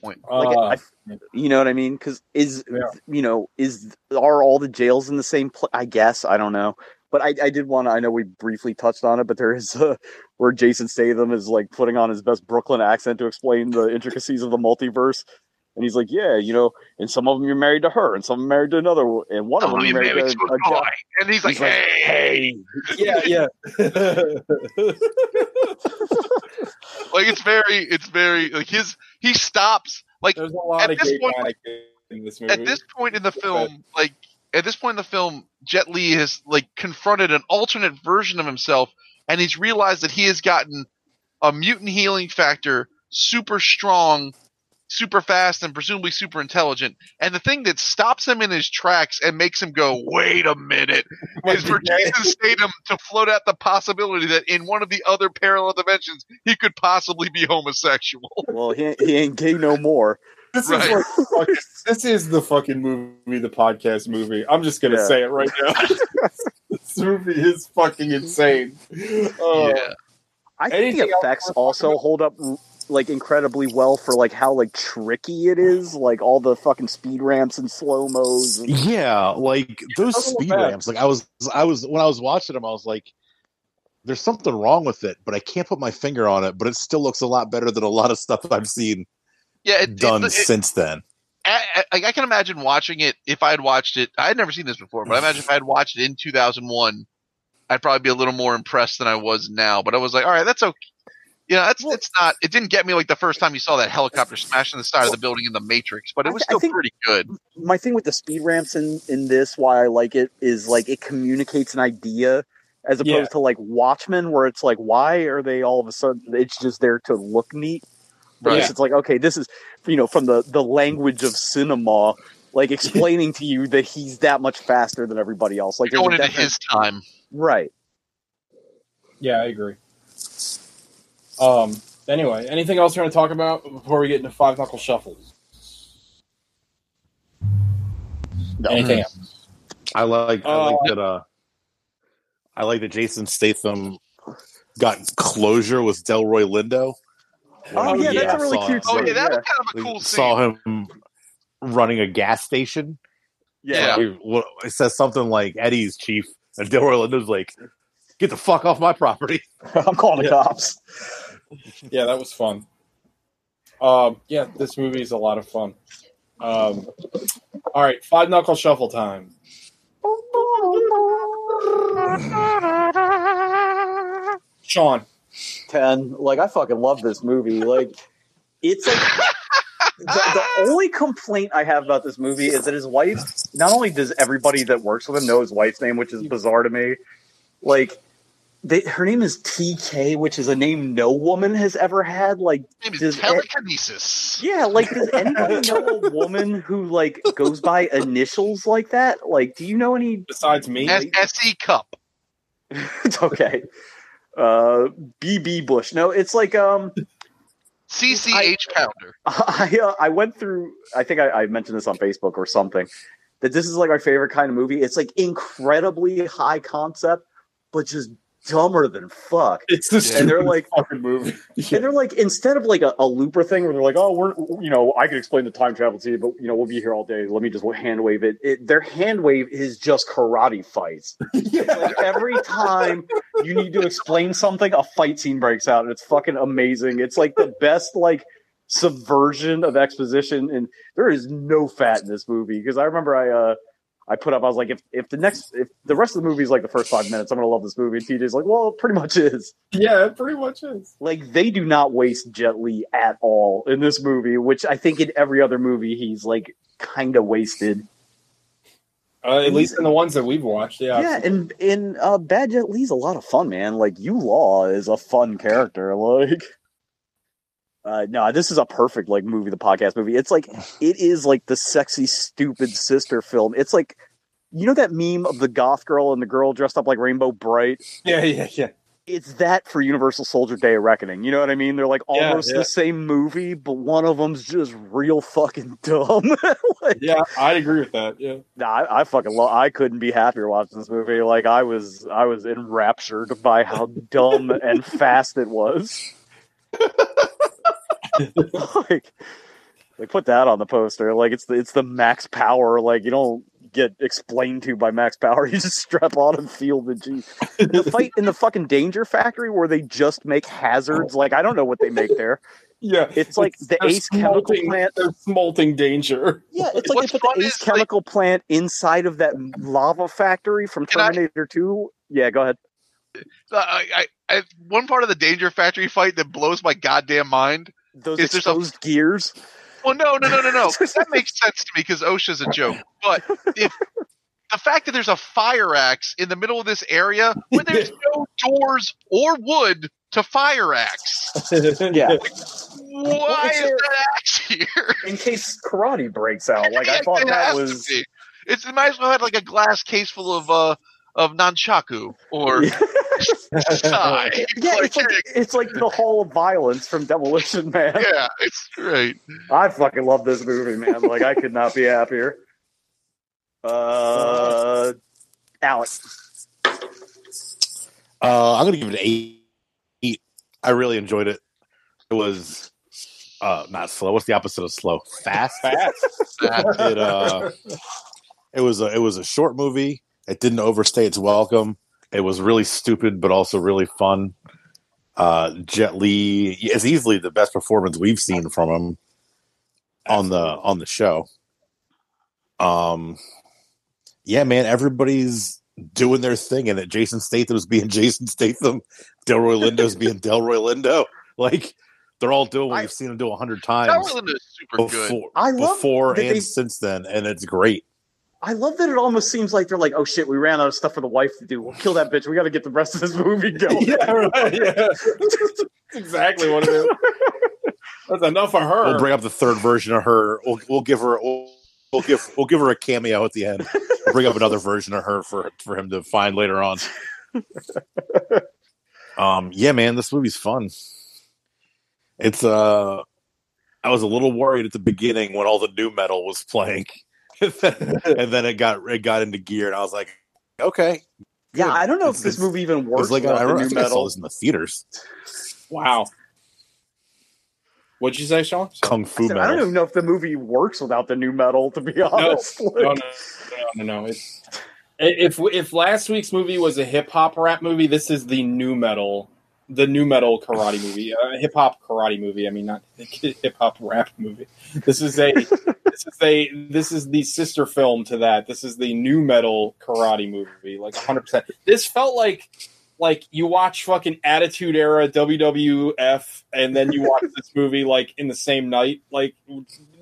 Point. Like Uh, I, you know what I mean? Because is Yeah. you know is are all the jails in the same place? I guess I don't know. But I, I did want to. I know we briefly touched on it, but there is a [LAUGHS] where Jason Statham is like putting on his best Brooklyn accent to explain the intricacies of the multiverse. And he's like, "Yeah, you know, and some of them you're married to her, and some are married to another, and one of them you're married married to to a a guy." guy. And he's like, He's like, hey, yeah, yeah. [LAUGHS] [LAUGHS] like it's very, it's very like his he stops like There's a lot At of this gay point- in this movie. at this point in the film, like at this point in the film, Jet Li has like confronted an alternate version of himself, and he's realized that he has gotten a mutant healing factor, super strong, super fast, and presumably super intelligent. And the thing that stops him in his tracks and makes him go, "Wait a minute," [LAUGHS] is for Jason Statham to float out the possibility that in one of the other parallel dimensions he could possibly be homosexual. Well, he, ain't- he ain't gay no more. This Right. is like fucking, this is the fucking movie, the podcast movie. I'm just gonna Yeah. say it right now. [LAUGHS] this movie is fucking insane. Uh, yeah. I think the effects also about? hold up like incredibly well for like how like tricky it is, like all the fucking speed ramps and slow mos. And, Yeah, like those Doesn't speed bad. ramps. Like I was, I was when I was watching them, I was like, "There's something wrong with it," but I can't put my finger on it. But it still looks a lot better than a lot of stuff I've seen Yeah, it, done it, it, since then. I, I, I can imagine watching it if I had watched it. I had never seen this before, but I imagine if I had watched it in 2001, I'd probably be a little more impressed than I was now. But I was like, all right, that's okay. You know, that's it's not. It didn't get me like the first time you saw that helicopter smashing the side of the building in the Matrix, but it was I still pretty good. my thing with the speed ramps in in this, why I like it, is like it communicates an idea as opposed Yeah. to like Watchmen, where it's like, why are they all of a sudden? It's just there to look neat. But Right. this, it's like, okay, this is you know from the the language of cinema. Like [LAUGHS] explaining to you that he's that much faster than everybody else. Like Going into his time. right. yeah, I agree. Um. Anyway, anything else you're going to talk about before we get into five knuckle shuffles? Anything else? I like, I Uh, like that. Uh, I like that Jason Statham got closure with Delroy Lindo. Oh, yeah, that's a really Saw- cute Oh yeah, that yeah. was kind of a we cool scene. saw him running a gas station. Yeah. Like, it says something like Eddie's chief, and Delroy Lindo's like, "Get the fuck off my property." [LAUGHS] I'm calling the cops. Yeah, that was fun. Um, yeah, this movie is a lot of fun. Um, all right, five knuckle shuffle time. Sean, ten. Like I fucking love this movie. Like it's like the, the only complaint I have about this movie is that his wife. Not only does everybody that works with him know his wife's name, which is bizarre to me. Like they, her name is TK, which is a name no woman has ever had. Like His name is does e- telekinesis. yeah, like does anybody know a woman who like goes by initials like that? Like, do you know any? besides me, S- SE Cupp. [LAUGHS] It's okay. Uh, BB Bush. No, it's like um. CCH Pounder. I uh, I went through. I think I, I mentioned this on Facebook or something. That this is like our favorite kind of movie. It's like incredibly high concept, but just dumber than fuck. it's the And they're like- fucking movie. [LAUGHS] And they're like, instead of like a, a looper thing where they're like, oh, we're, you know, I can explain the time travel to you, but, you know, we'll be here all day. Let me just hand wave it. it their hand wave is just karate fights. [LAUGHS] Like every time you need to explain something, a fight scene breaks out and it's fucking amazing. It's like the best, like, subversion of exposition. And there is no fat in this movie because I remember I, uh, I put up. I was like, if if the next if the rest of the movie is like the first five minutes, I'm gonna love this movie. And TJ's like, well, it pretty much is. Yeah, it pretty much is. Like they do not waste Jet Li at all in this movie, which I think in every other movie he's like kind of wasted. Uh, at least in the ones that we've watched, yeah. Yeah, and in uh, Bad Jet Li's a lot of fun, man. Like Yulaw is a fun character. Like, uh, no, this is a perfect like movie, the podcast movie. It's like [LAUGHS] it is like the sexy, stupid sister film. It's like you know that meme of the goth girl and the girl dressed up like Rainbow Brite. yeah, yeah, yeah. It's that for Universal Soldier Day of Reckoning. You know what I mean? They're like Yeah, almost yeah. the same movie, but one of them's just real fucking [LAUGHS] dumb. [LAUGHS] like, Yeah, I'd agree with that. Yeah. Nah, I, I fucking love. I couldn't be happier watching this movie. Like I was, I was enraptured by how dumb and fast it was. [LAUGHS] like, like put that on the poster. Like it's the it's the max power. Like you don't get explained to by max power. [LAUGHS] You just strap on and feel the G. The fight in the fucking Danger Factory where they just make hazards. Like I don't know what they make there. Yeah. It's like the They're Ace Chemical Plant. They're smolting danger. Yeah, it's like What's they put the Ace is, like- Chemical Plant inside of that lava factory from Can I- Terminator 2. Yeah, go ahead. Uh, I, I, I, one part of the Danger Factory fight that blows my goddamn mind. Those Is there some- exposed gears. Well, no, no, no, no, no. [LAUGHS] that makes sense to me because OSHA's a joke. But if the fact that there's a fire axe in the middle of this area where there's [LAUGHS] no doors or wood to fire axe, [LAUGHS] Yeah, why it's is there- that axe here? in case karate breaks out. Like I thought it that has to was. be. It's it might as well have like a glass case full of uh of nunchaku or sai. [LAUGHS] Yeah, Like, it's like it's like the Hall of Violence from Demolition Man. [LAUGHS] yeah, it's right. I fucking love this movie, man. Like I could not be happier. Uh, Alex. Uh, I'm gonna give it an eight. eight. I really enjoyed it. It was uh, not slow. What's the opposite of slow? Fast. Fast. It uh, [LAUGHS] it was a it was a short movie. It didn't overstay its welcome. It was really stupid, but also really fun. Uh, Jet Li is easily the best performance we've seen from him on the on the show. Um, yeah, man, everybody's doing their thing, and that Jason Statham's being [LAUGHS] Jason Statham, Delroy Lindo's being [LAUGHS] Delroy Lindo. Like they're all doing what I- we've seen them do a hundred times Delroy Lindo is super good. before, I love before and they- since then, and it's great. I love that it almost seems like they're like, oh shit, we ran out of stuff for the wife to do. We'll kill that bitch. We got to get the rest of this movie [LAUGHS] going. yeah, right. Yeah. [LAUGHS] That's exactly what it is. That's enough of her. We'll bring up the third version of her. We'll, we'll give her. We'll, we'll give. We'll give her a cameo at the end. We'll bring up another version of her for for him to find later on. Um. Yeah, man, this movie's fun. It's uh. I was a little worried at the beginning when all the nu metal was playing, [LAUGHS] and then it got it got into gear, and I was like, okay. Yeah, I don't know if this movie even It works was like I, without the I new think I saw metal. this in the theaters. wow. What'd you say, Sean? Kung I, Fu said, I don't even know if the movie works without the nu metal. To be honest, no, no, no, no, no. It's, if if last week's movie was a hip hop rap movie, this is the nu metal, the nu metal karate movie, uh, hip hop karate movie. I mean, not [LAUGHS] hip hop rap movie. This is a [LAUGHS] this is a this is the sister film to that. This is the nu metal karate movie, like 100. percent This felt like like you watch fucking Attitude Era WWF, and then you watch this movie like in the same night, like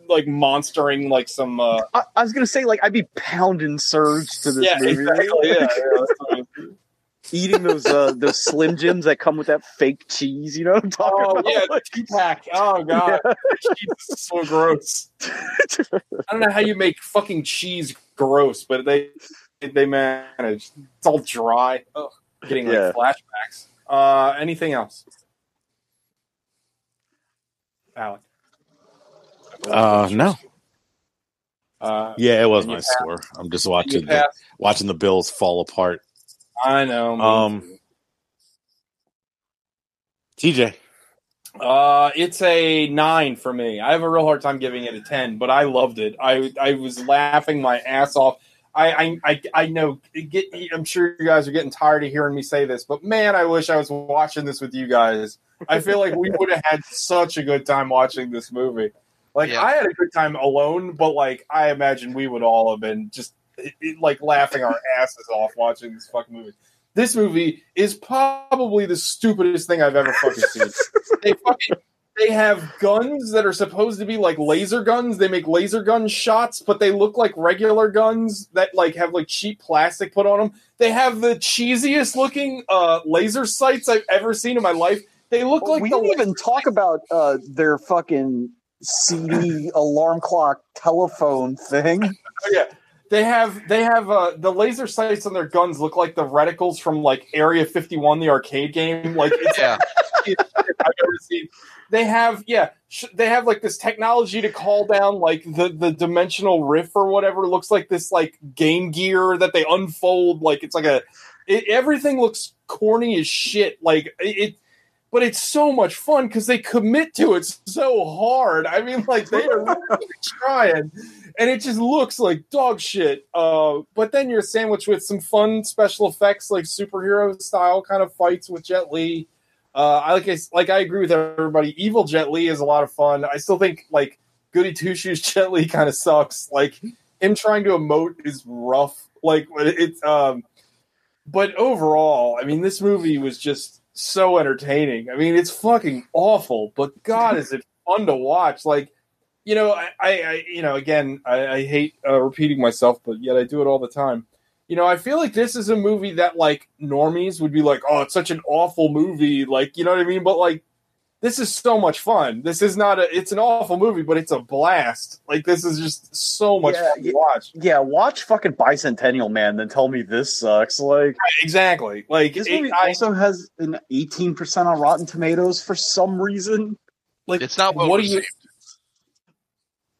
like monstering like some. uh I, I was gonna say like I'd be pounding Surge to this yeah, movie, exactly. Yeah, yeah, that's what I'm- eating those uh, those Slim Jims that come with that fake cheese. You know what I'm talking Oh about? yeah, the tea pack. Oh [LAUGHS] god, cheese is so gross. I don't know how you make fucking cheese gross, but they they manage. It's all dry. Ugh, getting like Yeah. flashbacks. Uh, anything else, Alec? Uh, no. Uh, Yeah, it was my passed- score. I'm just watching the, passed. watching the Bills fall apart. I know. Um. TJ, Uh, it's a nine for me. I have a real hard time giving it a ten, but I loved it. I I was laughing my ass off. I I I, I know. Get, I'm sure you guys are getting tired of hearing me say this, but man, I wish I was watching this with you guys. I feel like we would have had such a good time watching this movie. Like Yeah. I had a good time alone, but like I imagine we would all have been just it- it- like laughing our asses off watching this fucking movie. This movie is probably the stupidest thing I've ever fucking seen. [LAUGHS] they fucking they have guns that are supposed to be like laser guns. They make laser gun shots, but they look like regular guns that like have like cheap plastic put on them. They have the cheesiest looking uh, laser sights I've ever seen in my life. They look like we didn't even talk about uh, their fucking CD alarm clock telephone thing. [LAUGHS] Oh, yeah. They have they have uh, the laser sights on their guns look like the reticles from like Area 51, the arcade game. Like it's Yeah. I've ever seen. They have yeah, sh- they have like this technology to call down like the the dimensional riff or whatever. It looks like this like Game Gear that they unfold. Like it's like a it, everything looks corny as shit. Like it. it but it's so much fun because they commit to it so hard. I mean, like they are really [LAUGHS] trying, and it just looks like dog shit. Uh, but then you're sandwiched with some fun special effects, like superhero style kind of fights with Jet Li. Uh, I like I, like I agree with everybody. Evil Jet Li is a lot of fun. I still think like Goody Two Shoes [LAUGHS] Jet Li kind of sucks. Like him trying to emote is rough. Like it's um, but overall, I mean, this movie was just so entertaining. I mean, it's fucking awful, but God, is it fun to watch? Like, you know, I, I, I you know, again, I, I hate uh, repeating myself, but yet I do it all the time. You know, I feel like this is a movie that like normies would be like, "Oh, it's such an awful movie," like, you know what I mean? But like, this is so much fun. This is not a. It's an awful movie, but it's a blast. Like, this is just so much Yeah, fun to watch. Yeah, watch fucking Bicentennial Man, then tell me this sucks. Like Exactly. Like, this it- movie I- also has an eighteen percent on Rotten Tomatoes for some reason. like It's not well what do you received.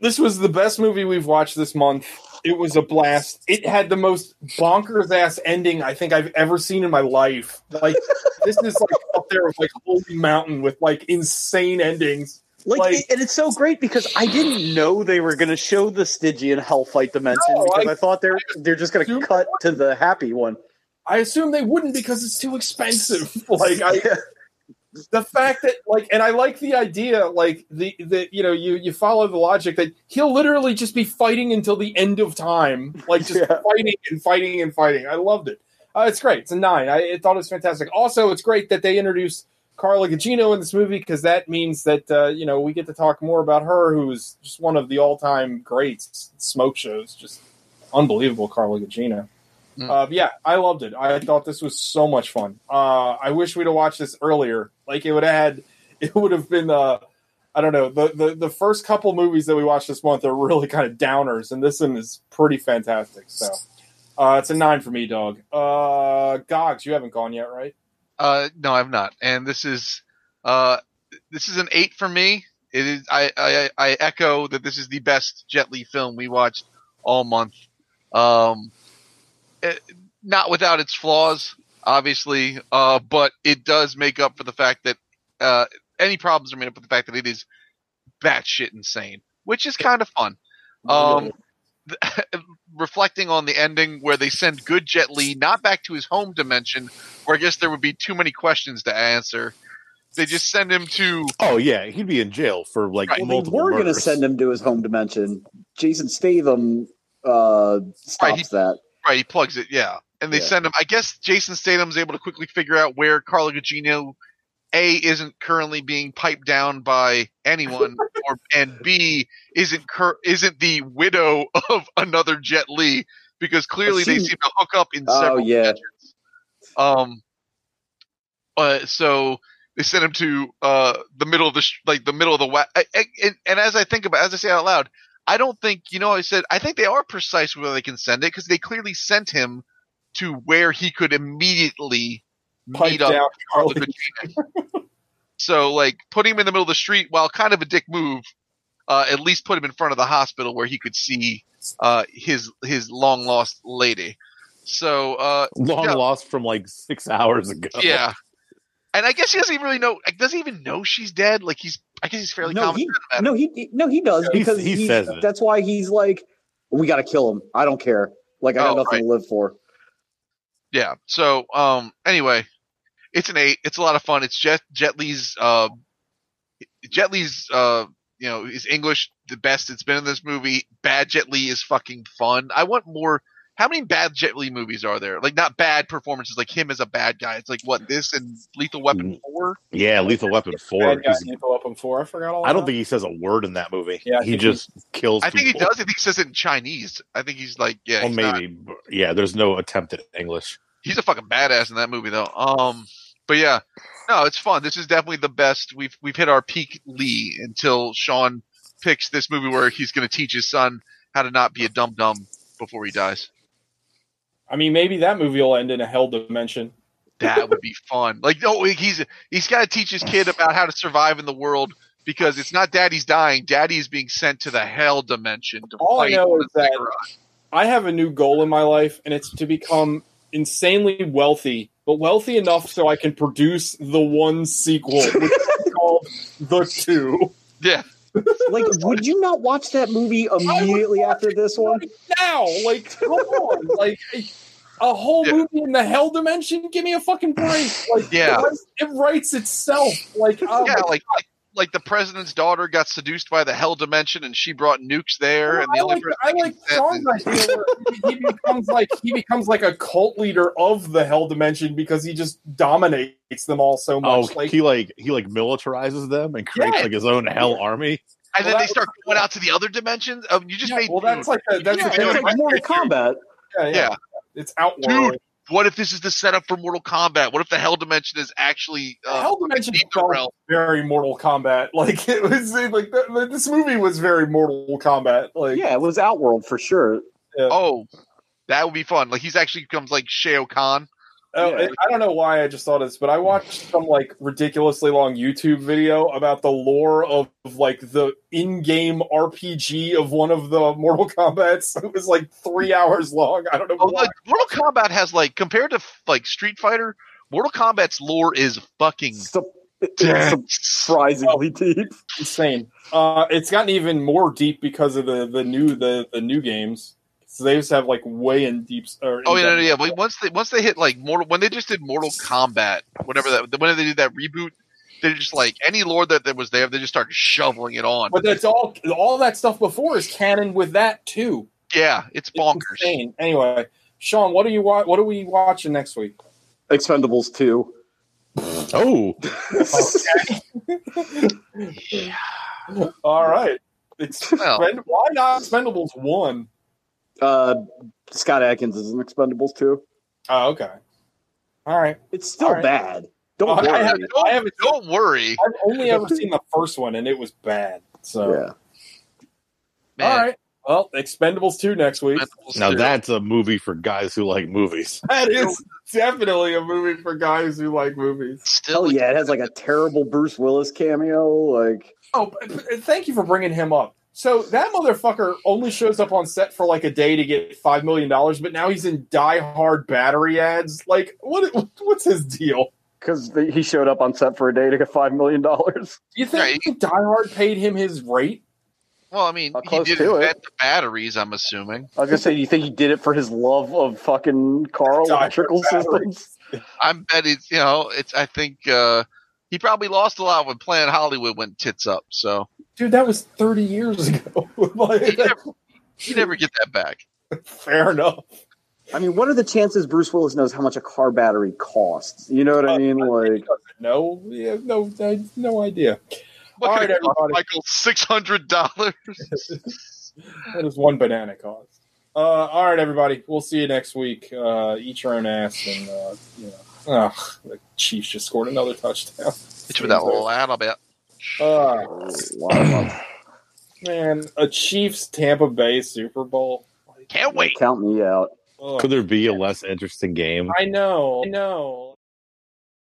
This was the best movie we've watched this month. It was a blast. It had the most bonkers ass ending i think i've ever seen in my life. Like [LAUGHS] this is like up there with like holy mountain with like insane endings. Like, Like- and it's so great because I didn't know they were going to show the Stygian Hellfight dimension No, because I- I, thought they're they're just going to cut to the happy one. i assume they wouldn't because it's too expensive. [LAUGHS] Like i [LAUGHS] the fact that like and i like the idea like the the you know you you follow the logic that he'll literally just be fighting until the end of time like just [LAUGHS] Yeah. fighting and fighting and fighting. I loved it. Uh, it's great. It's a nine. I, I thought it was fantastic. Also it's great that they introduced carla gugino in this movie because that means that uh, you know we get to talk more about her who's just one of the all-time greats. Smoke shows. Just unbelievable carla gugino. Uh, yeah, I loved it. I thought this was so much fun. Uh, I wish we'd have watched this earlier. Like it would have had, [LAUGHS] it would have been. Uh, I don't know. The, the the first couple movies that we watched this month are really kind of downers, and this one is pretty fantastic. So, uh, it's a nine for me, dog. Uh, Gogs, you haven't gone yet, right? Uh, no, I've not. And this is, uh, this is an eight for me. It is. I, I, I echo that this is the best Jet Li film we watched all month. Um, it, not without its flaws, obviously, uh, but it does make up for the fact that uh, any problems are made up with the fact that it is batshit insane, which is kind of fun. Um, [LAUGHS] reflecting on the ending where they send good Jet Li not back to his home dimension, where I guess there would be too many questions to answer. They just send him to Oh yeah, he'd be in jail for like Right. Well, they multiple were going to send him to his home dimension. Jason Statham uh, stops Right, he- that. Right. He plugs it, yeah, and they Yeah. send him. I guess Jason Statham's able to quickly figure out where Carla Gugino a isn't currently being piped down by anyone, [LAUGHS] or and b isn't cur- isn't the widow of another Jet Li because clearly they seem to hook up in Oh, several yeah. Um. Uh, so they sent him to uh the middle of the sh- like the middle of the wa- I, I, and, and as I think about as I say out loud, I don't think you know I said I think they are precise where they can send it because they clearly sent him to where he could immediately meet up down, with Carla Carla. So like putting him in the middle of the street while kind of a dick move, uh, at least put him in front of the hospital where he could see uh his his long lost lady. So uh Long Yeah. lost from like six hours ago. yeah. And I guess he doesn't even really know. Like, does he even know she's dead? Like he's, I guess he's fairly No, confident he, about it. no, he, no, he does He- because he he's- says it. that's why he's like, we got to kill him. I don't care. Like I got Oh, nothing right. to live for. Yeah. So, um, anyway, it's an eight. It's a lot of fun. It's Jet Jet Li's, uh, Jet Li's, uh, you know, his English the best it's been in this movie. Bad Jet Li is fucking fun. I want more. How many bad Jet Li movies are there? Like not bad performances, like him as a bad guy. It's like what this and Lethal Weapon Mm. Four. Yeah, Lethal Weapon four. Bad guy 'cause Lethal Weapon four. I forgot all. I don't that. think he says a word in that movie. Yeah, I he think just kills. I think he does. I think he says it in Chinese. I think he's like, yeah, Well, he's, not- maybe. yeah, there's no attempt at English. he's a fucking badass in that movie though. Um, but yeah, no, it's fun. This is definitely the best. We've we've hit our peak Lee until Sean picks this movie where he's going to teach his son how to not be a dumb dumb before he dies. I mean, maybe that movie will end in a hell dimension. That would be fun. Like, no, he's he's got to teach his kid about how to survive in the world because it's not daddy's dying. Daddy is being sent to the hell dimension to All I know is that. I have a new goal in my life, and it's to become insanely wealthy, but wealthy enough so I can produce the one sequel, which is called The Two. Yeah, Like, [LAUGHS] would you not watch that movie immediately after this one? Now, like, come [LAUGHS] on, like a whole Yeah. movie in the hell dimension. Give me a fucking break. Like, Yeah. it, writes, it writes itself. Like, oh yeah, um, like, like like the president's daughter got seduced by the hell dimension and she brought nukes there, and the I only like, person I like can Sean's he, he becomes like he becomes like a cult leader of the hell dimension because he just dominates them all so Oh, much. like he like he like militarizes them and creates Yeah. like his own hell army. and then they that- start going out to the other dimensions. Um, you just yeah, made well, that's like a, that's Yeah, a, It's like Mortal Kombat. yeah, yeah. Yeah. It's outworld. Dude, what if this is the setup for Mortal Kombat? What if the Hell Dimension is actually uh, Hell Dimension felt Realm? very Mortal Kombat. [LAUGHS] Like it was like the, this movie was very Mortal Kombat. Like Yeah, it was Outworld for sure. Oh, that would be fun. Like he's actually becomes like Shao Kahn. Oh, Yeah. I don't know why I just thought of this, but I watched some like ridiculously long YouTube video about the lore of, of, like the in-game RPG of one of the Mortal Kombat's. [LAUGHS] It was like three hours long. I don't know Oh, why. like Mortal Kombat has like compared to like Street Fighter, Mortal Kombat's lore is fucking dense. surprisingly deep. [LAUGHS] insane. Uh, it's gotten even more deep because of the the new the the new games. So they just have like way in deep. Or Oh yeah, no, in-depth- no, yeah. But once they once they hit like Mortal, when they just did Mortal Kombat, whatever that, when they did that reboot, they just like any lore that, that was there, they just started shoveling it on. But that's all. All that stuff before is canon with that too. yeah, it's It's bonkers. insane. Anyway, Sean, what are you wa- What are we watching next week? Expendables 2. Oh, [LAUGHS] [LAUGHS] All right. Expend- Well. why not Expendables one? Uh, Scott Adkins is in Expendables 2. Oh, okay. All right. It's still All right. bad. Don't Oh, I worry. haven't- Don't, I haven't- don't worry, I've only ever seen the first one, and it was bad. So, yeah. man. all right. Well, Expendables two next week. Now that's a movie for guys who like movies. [LAUGHS] That is definitely a movie for guys who like movies. still Hell yeah, it has like a terrible Bruce Willis cameo. Like, Oh, but- but thank you for bringing him up. So that motherfucker only shows up on set for like a day to get five million dollars, but now he's in Die Hard battery ads. Like, what? What's his deal? because he showed up on set for a day to get $5 million. Do you think Die Hard paid him his rate? Well, I mean, Uh, he close did to it. invent the batteries. I'm assuming. I was gonna say, do you think he did it for his love of fucking car electrical systems? I'm bet it's you know it's. I think uh, he probably lost a lot when Planet Hollywood went tits up. So Dude, that was thirty years ago. [LAUGHS] Like, he never, he never get that back. fair enough. I mean, what are the chances Bruce Willis knows how much a car battery costs? You know what I mean? Like, No, yeah, no, I- no idea. What All could right, it cost, everybody. Michael? Six hundred dollars. [LAUGHS] that is one banana cost? Uh, all right, everybody. We'll see you next week. Uh, eat your own ass, and uh, you know, ugh, the Chiefs just scored another touchdown. Hit you with that little bit. Uh, [CLEARS THROAT] man, a Chiefs Tampa Bay Super Bowl. Can't wait. count me out. Ugh. Could there be a less interesting game? I know. I know.